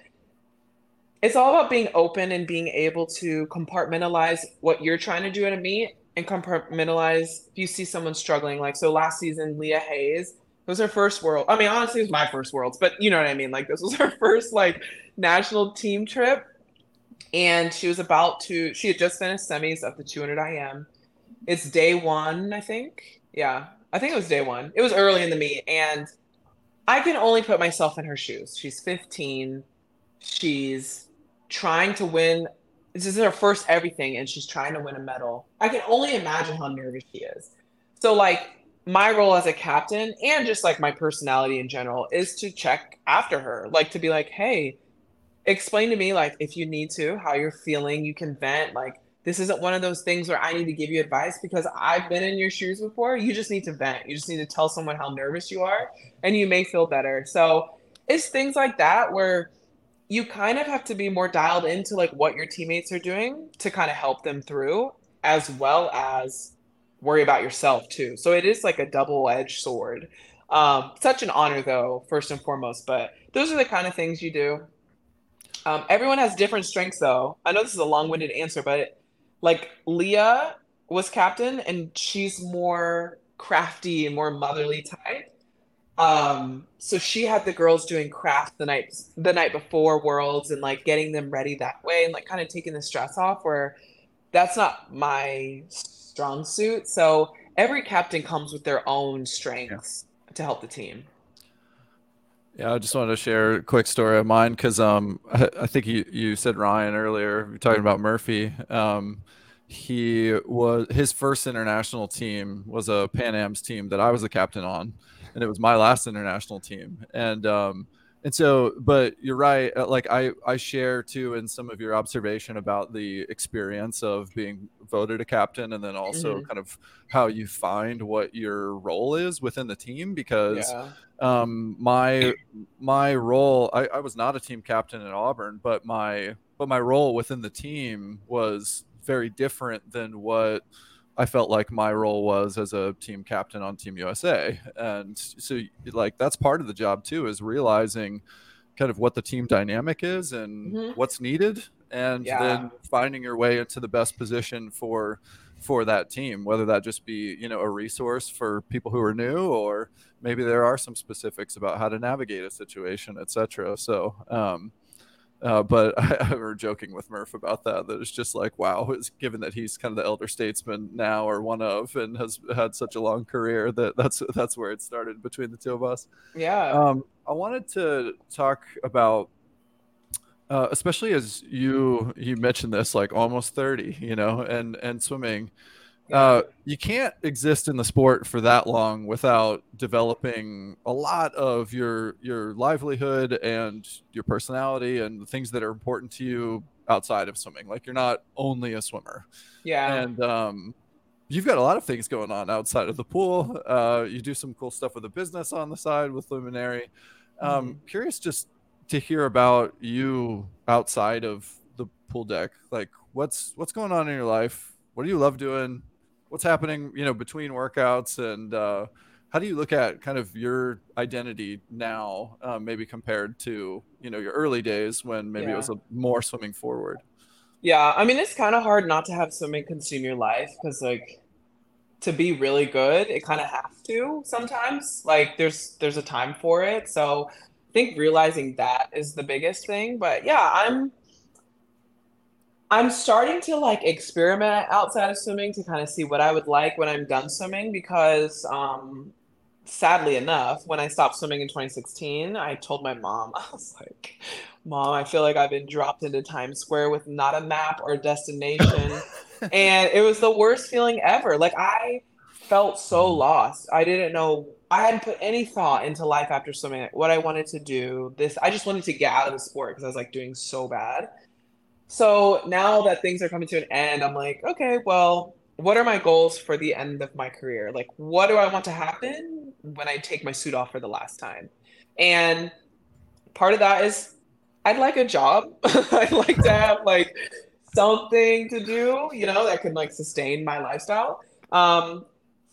it's all about being open and being able to compartmentalize what you're trying to do at a meet and compartmentalize if you see someone struggling. Like so last season, Leah Hayes, it was her first world. I mean, honestly, it was my first worlds, but you know what I mean? Like this was her [LAUGHS] first like national team trip. And she was about to, she had just finished semis of the 200 IM. It's day one, I think. Yeah, I think it was day one. It was early in the meet. And I can only put myself in her shoes. She's 15. She's trying to win. This is her first everything, and she's trying to win a medal. I can only imagine how nervous she is. So, like, my role as a captain and just like my personality in general is to check after her, like to be like, hey, explain to me like if you need to how you're feeling you can vent like this isn't one of those things where i need to give you advice because i've been in your shoes before. You just need to vent. You just need to tell someone how nervous you are and you may feel better. So it's things like that where you kind of have to be more dialed into like what your teammates are doing to kind of help them through as well as worry about yourself too. So it is like a double-edged sword. Um, such an honor though first and foremost but those are the kind of things you do um, everyone has different strengths, though. I know this is a long-winded answer, but like Leah was captain, and she's more crafty and more motherly type. Um, so she had the girls doing craft the night the night before Worlds and like getting them ready that way, and like kind of taking the stress off. Where that's not my strong suit. So every captain comes with their own strengths yeah. to help the team. Yeah, I just wanted to share a quick story of mine because um, I, I, think you, you said Ryan earlier, you're talking about Murphy. Um, he was his first international team was a Pan Am's team that I was a captain on, and it was my last international team. And um, and so, but you're right. Uh, like I, I share too in some of your observation about the experience of being voted a captain, and then also mm-hmm. kind of how you find what your role is within the team. Because yeah. um, my my role, I, I was not a team captain at Auburn, but my but my role within the team was very different than what I felt like my role was as a team captain on Team USA. And so, like, that's part of the job too, is realizing kind of what the team dynamic is and mm-hmm. what's needed, and yeah. then finding your way into the best position for for that team whether that just be you know a resource for people who are new or maybe there are some specifics about how to navigate a situation etc so um, uh, but [LAUGHS] I, I were joking with Murph about that. That it's just like, wow, it's given that he's kind of the elder statesman now or one of, and has had such a long career that that's that's where it started between the two of us. Yeah. Um, I wanted to talk about, uh, especially as you you mentioned this, like almost thirty, you know, and and swimming. Uh, you can't exist in the sport for that long without developing a lot of your your livelihood and your personality and the things that are important to you outside of swimming. Like you're not only a swimmer. Yeah. And um, you've got a lot of things going on outside of the pool. Uh, you do some cool stuff with a business on the side with Luminary. Um, Mhm. Curious just to hear about you outside of the pool deck. Like what's what's going on in your life? What do you love doing? What's happening, you know, between workouts and uh, how do you look at kind of your identity now, uh, maybe compared to you know your early days when maybe Yeah. it was a more swimming forward? Yeah, I mean it's kind of hard not to have swimming consume your life because like to be really good, it kind of has to sometimes. Like there's there's a time for it. So I think realizing that is the biggest thing. But yeah, I'm I'm starting to like experiment outside of swimming to kind of see what I would like when I'm done swimming because um sadly enough, when I stopped swimming in 2016, I told my mom, [LAUGHS] I was like, Mom, I feel like I've been dropped into Times Square with not a map or destination. [LAUGHS] and it was the worst feeling ever. Like, I felt so lost. I didn't know, I hadn't put any thought into life after swimming, like what I wanted to do. This, I just wanted to get out of the sport because I was like doing so bad. So now that things are coming to an end, I'm like, okay, well, what are my goals for the end of my career? Like, what do I want to happen when I take my suit off for the last time? And part of that is I'd like a job. [LAUGHS] I'd like to have like something to do, you know, that can like sustain my lifestyle. Um,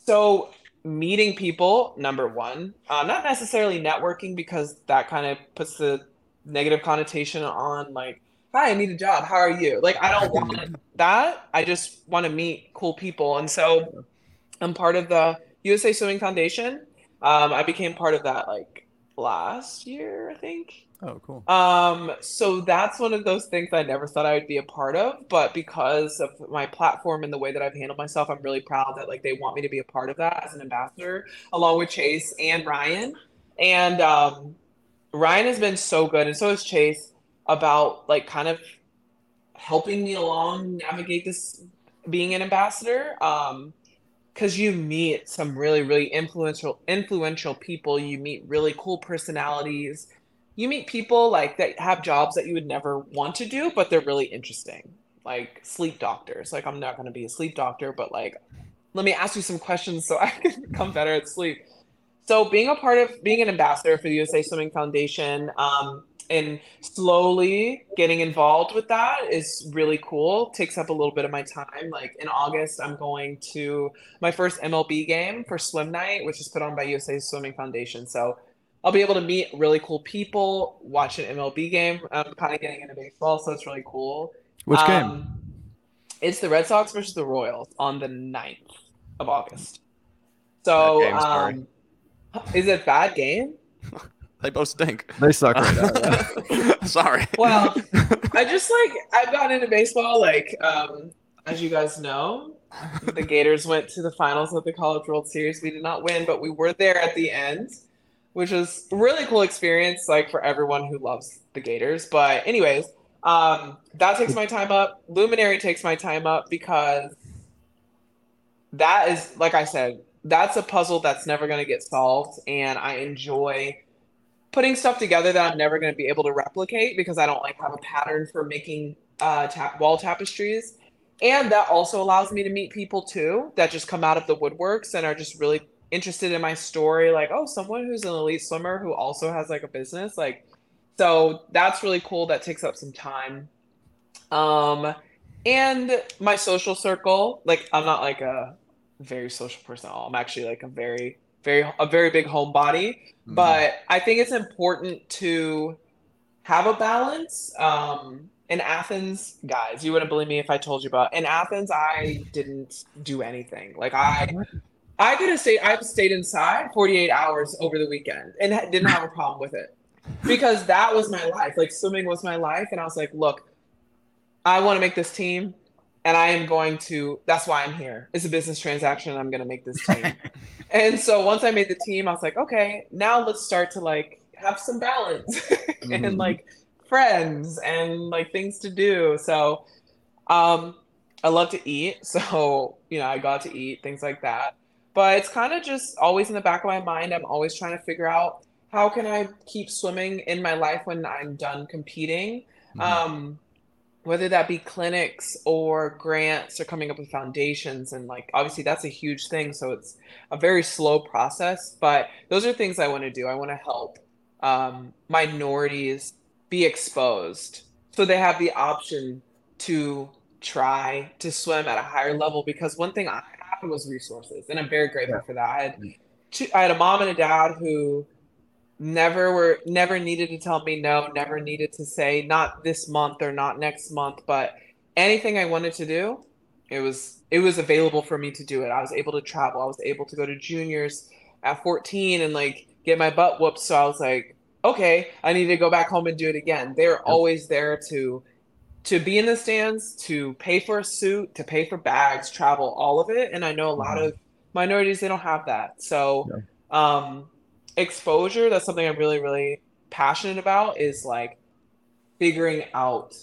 so meeting people, number one, uh, not necessarily networking because that kind of puts the negative connotation on like, hi, I need a job. How are you? Like, I don't want [LAUGHS] that. I just want to meet cool people. And so I'm part of the USA Swimming Foundation. Um, I became part of that like last year, I think. Oh, cool. Um, so that's one of those things I never thought I would be a part of, but because of my platform and the way that I've handled myself, I'm really proud that like they want me to be a part of that as an ambassador, along with Chase and Ryan. And um, Ryan has been so good, and so has Chase about like kind of helping me along navigate this being an ambassador. Um, because you meet some really really influential influential people. You meet really cool personalities. You meet people like that have jobs that you would never want to do but they're really interesting like sleep doctors. Like i'm not going to be a sleep doctor but like let me ask you some questions so [LAUGHS] i can become better at sleep. So being a part of being an ambassador for the usa swimming foundation um, and slowly getting involved with that is really cool takes up a little bit of my time like in august i'm going to my first mlb game for swim night which is put on by usa swimming foundation so I'll be able to meet really cool people, watch an MLB game. I'm kind of getting into baseball, so it's really cool. Which game? Um, It's the Red Sox versus the Royals on the 9th of August. So, Bad game, sorry. um, is it a bad game? [LAUGHS] They both stink. They suck right now. yeah. [LAUGHS] Sorry. Well, I [LAUGHS] just like I've gotten into baseball. Like, um, as you guys know, the Gators went to the finals of the College World Series. We did not win, but we were there at the end, which was a really cool experience, like for everyone who loves the Gators. But anyways, um, that takes my time up. Luminary takes my time up because that is, like I said, that's a puzzle that's never going to get solved, and I enjoy putting stuff together that I'm never going to be able to replicate because I don't like have a pattern for making uh, tap wall tapestries. And that also allows me to meet people too that just come out of the woodworks and are just really interested in my story. Like, oh, someone who's an elite swimmer who also has like a business. Like, so that's really cool. That takes up some time. Um, and my social circle, like, I'm not like a very social person at all. I'm actually like a very, very, a very big homebody Mm-hmm. but I think it's important to have a balance. Um, in Athens, guys, you wouldn't believe me if I told you about. In Athens, I didn't do anything. Like I, I could have stayed. I've stayed inside 48 hours over the weekend and didn't have a problem with it because that was my life. Like swimming was my life, and I was like, look, I want to make this team. And I am going to, that's why I'm here. It's a business transaction. And I'm going to make this team. [LAUGHS] And so once I made the team, I was like, okay, now let's start to like have some balance [LAUGHS] and like friends and like things to do. So um I love to eat. [LAUGHS] So, you know, I got to eat, things like that. But it's kind of just always in the back of my mind. I'm always trying to figure out how can I keep swimming in my life when I'm done competing. Mhm. Um whether that be clinics or grants or coming up with foundations and like obviously that's a huge thing so it's a very slow process but those are things i want to do. I want to help um, minorities be exposed so they have the option to try to swim at a higher level because one thing i had was resources and i'm very grateful yeah. for that. I had two, i had a mom and a dad who never were never needed to tell me no never needed to say not this month or not next month but anything i wanted to do it was it was available for me to do it. I was able to travel. I was able to go to juniors at 14 and like get my butt whooped. So i was like okay i need to go back home and do it again. They're always there to to be in the stands to pay for a suit to pay for bags travel all of it. And i know a lot mm-hmm. of minorities they don't have that. So um exposure that's something i'm really really passionate about is like figuring out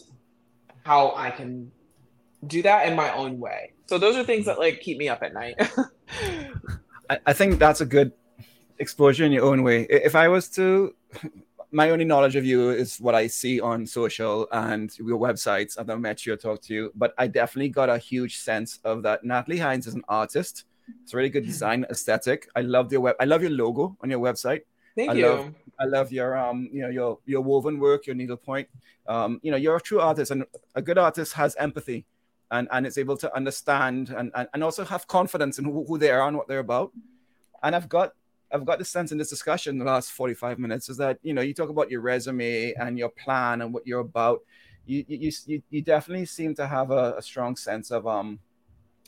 how i can do that in my own way so those are things that like keep me up at night [LAUGHS] I, I think that's a good exposure in your own way if i was to [LAUGHS] my only knowledge of you is what I see on social and your websites. I've never met you or talked to you, but I definitely got a huge sense of that. Natalie Hinds is an artist. It's a really good design aesthetic. I love your web. I love your logo on your website. Thank I you. Love, I love your um, you know, your your woven work, your needlepoint. Um, you know, you're a true artist, and a good artist has empathy, and and is able to understand and and, and also have confidence in who, who they are and what they're about. And I've got I've got the sense in this discussion the last 45 minutes is that you know you talk about your resume and your plan and what you're about. You you you, you definitely seem to have a, a strong sense of um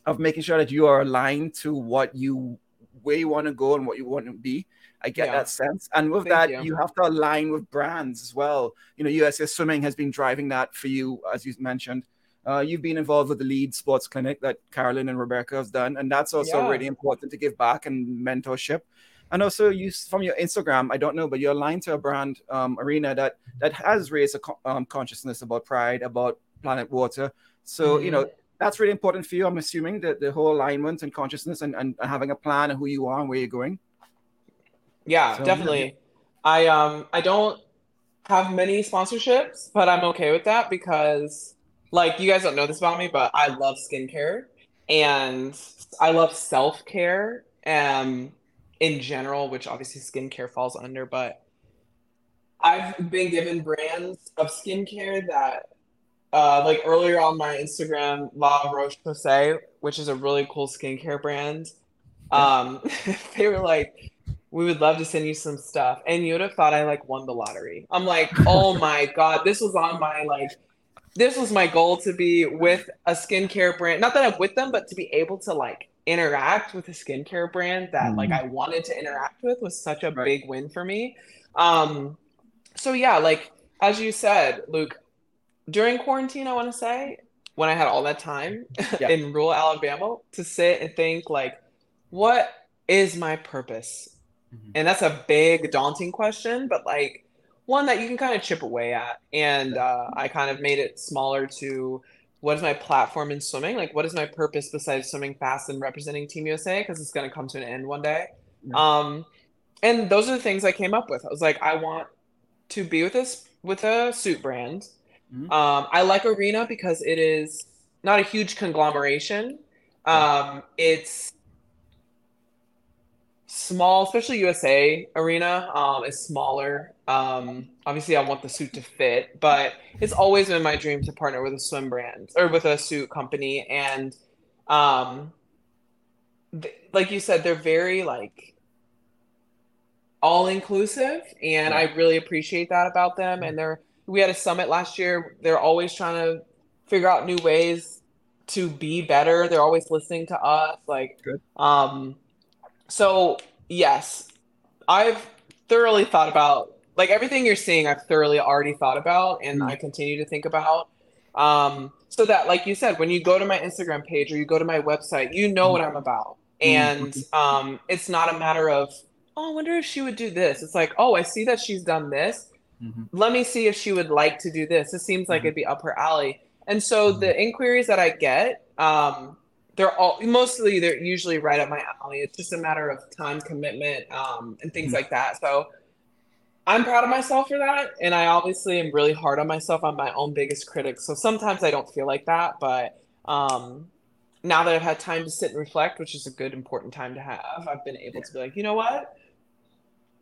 of making sure that you are aligned to what you where you want to go and what you want to be. I get yeah. that sense. And with Thank that, you. you. have to align with brands as well. You know, USS Swimming has been driving that for you, as you mentioned. Uh, you've been involved with the lead sports clinic that Carolyn and Rebecca have done, and that's also yeah. really important to give back and mentorship. And also, you from your Instagram, I don't know, but you're aligned to a brand um, arena that that has raised a co- um, consciousness about pride, about planet water. So mm-hmm. you know, that's really important for you. I'm assuming that the whole alignment and consciousness and, and having a plan of who you are and where you're going. Yeah, so, definitely. Yeah. I um I don't have many sponsorships, but I'm okay with that because like you guys don't know this about me, but I love skincare and I love self-care um in general, which obviously skincare falls under, but I've been given brands of skincare that uh, like earlier on my Instagram, La Roche Posay, which is a really cool skincare brand. Um, [LAUGHS] they were like, "We would love to send you some stuff," and you would have thought I like won the lottery. I'm like, "Oh [LAUGHS] my god, this was on my like." This was my goal to be with a skincare brand. Not that I'm with them, but to be able to like interact with a skincare brand that mm-hmm. like I wanted to interact with was such a right. big win for me. Um, so yeah, like as you said, Luke, during quarantine, I want to say, when I had all that time [LAUGHS] yeah. in rural Alabama to sit and think, like, what is my purpose? Mm-hmm. And that's a big, daunting question, but like one that you can kind of chip away at. And uh, I kind of made it smaller to what is my platform in swimming? Like, what is my purpose besides swimming fast and representing Team USA? Because it's going to come to an end one day. Yeah. Um, and those are the things I came up with. I was like, I want to be with this with a suit brand Mm-hmm. Um, I like Arena because it is not a huge conglomeration. Um, it's small, especially USA Arena um, is smaller. Um, obviously, I want the suit to fit, but it's always been my dream to partner with a swim brand or with a suit company. And um, th- like you said, they're very like all inclusive, and I really appreciate that about them. And they're we had a summit last year. They're always trying to figure out new ways to be better. They're always listening to us. Like, Good. um, so yes, I've thoroughly thought about like everything you're seeing. I've thoroughly already thought about, and mm-hmm. I continue to think about. Um, so that, like you said, when you go to my Instagram page or you go to my website, you know mm-hmm. what I'm about, mm-hmm. and um, it's not a matter of oh, I wonder if she would do this. It's like, oh, I see that she's done this Mm-hmm. Let me see if she would like to do this. It seems like mm-hmm. it'd be up her alley. And so mm-hmm. the inquiries that I get, um, they're all mostly they're usually right up my alley. It's just a matter of time commitment um, and things mm-hmm. like that. So I'm proud of myself for that, and I obviously am really hard on myself. I'm my own biggest critic, so sometimes I don't feel like that. But um, now that I've had time to sit and reflect, which is a good, important time to have, I've been able to be like, you know what?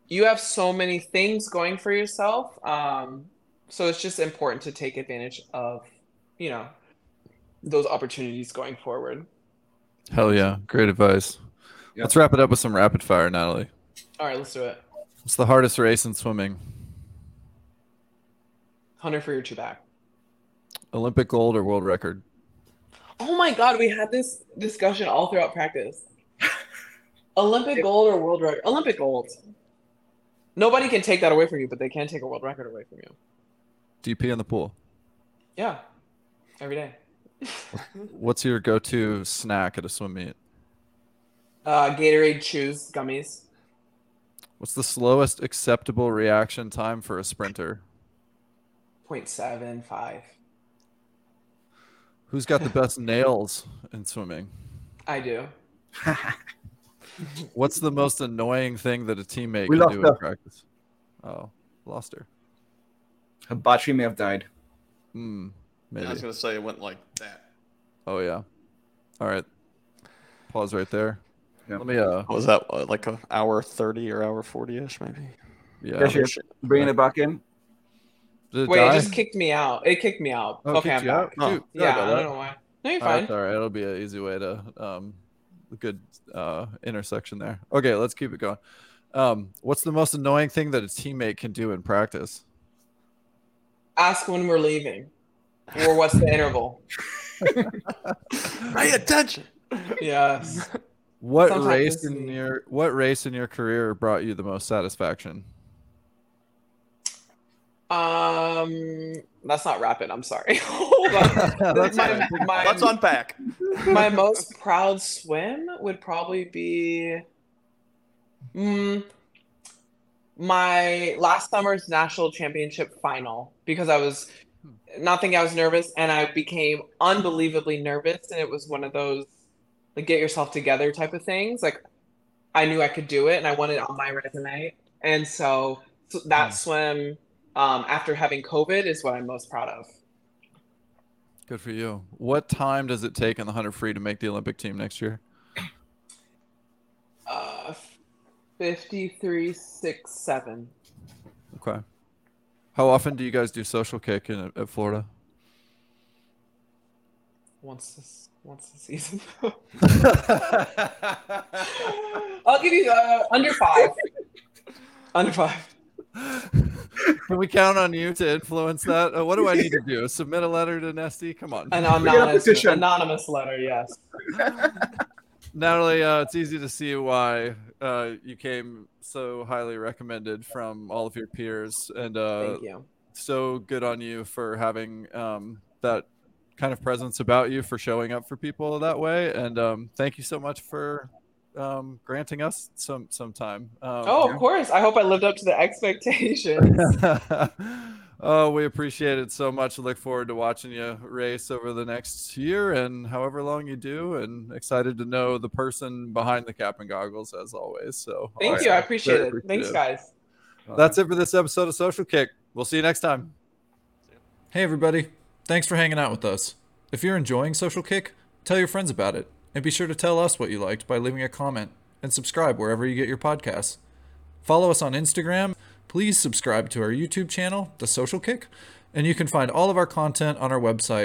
You have so many things going for yourself, um, so it's just important to take advantage of, you know, those opportunities going forward. Hell yeah, great advice. Yeah. Let's wrap it up with some rapid fire, Natalie. All right, let's do it. What's the hardest race in swimming? Hunter for your two back. Olympic gold or world record? Oh my god, we had this discussion all throughout practice. [LAUGHS] Olympic gold or world record? Olympic gold. Nobody can take that away from you, but they can take a world record away from you. Do you pee in the pool? Yeah, every day. [LAUGHS] What's your go-to snack at a swim meet? Uh, Gatorade chews gummies. What's the slowest acceptable reaction time for a sprinter? 0.75. Who's got the best [LAUGHS] nails in swimming? I do. [LAUGHS] What's the most annoying thing that a teammate We can do her. in practice? Oh, lost her. Her battery may have died. Hmm, I was gonna say it went like that. Oh yeah. All right. Pause right there. Yeah. Let me uh What was that uh, like an hour thirty or hour forty ish maybe? yeah. There she. Bringing it back in. Did it Wait, die? it just kicked me out. It kicked me out. Oh, okay, I'm you out? Oh, Yeah, I don't know why. No, you're All right, fine. all right. It'll be an easy way to um a good uh intersection there. Okay, let's keep it going. Um, what's the most annoying thing that a teammate can do in practice? Ask when we're leaving, or what's the interval? Pay attention. Yes. What Sometimes race in me. your what race in your career brought you the most satisfaction? Um, that's not rapid. I'm sorry. [LAUGHS] Hold on. [LAUGHS] That's my, my, Let's unpack. my most proud swim would probably be mm, my last summer's national championship final because I was not thinking I was nervous and I became unbelievably nervous and it was one of those like get yourself together type of things like I knew I could do it and I wanted it on my resume and so, so that Hmm. swim um, after having COVID is what I'm most proud of. Good for you. What time does it take in the hundred free to make the Olympic team next year? Uh, 53, 6, 7. Okay. How often do you guys do social kick in at Florida? Once this, once the season. [LAUGHS] I'll give you uh, under five. under five. [LAUGHS] Can we count on you to influence that? Uh, what do I need to do? Submit a letter to Nesty? Come on. An anonymous, anonymous letter, yes. [LAUGHS] Natalie, uh, it's easy to see why uh, you came so highly recommended from all of your peers, and uh, Thank you. so good on you for having um, that kind of presence about you, for showing up for people that way, and um, thank you so much for um, granting us some some time. Um, Oh, yeah. of course. I hope I lived up to the [LAUGHS] expectations. [LAUGHS] oh, we appreciate it so much. Look forward to watching you race over the next year and however long you do, and excited to know the person behind the cap and goggles as always. So Thank awesome. you. I appreciate Very it. Thanks, guys. That's it for this episode of Social Kick. We'll see you next time. Hey, everybody. Thanks for hanging out with us. If you're enjoying Social Kick, tell your friends about it. And be sure to tell us what you liked by leaving a comment and subscribe wherever you get your podcasts. Follow us on Instagram. Please subscribe to our YouTube channel, The Social Kick. And you can find all of our content on our website,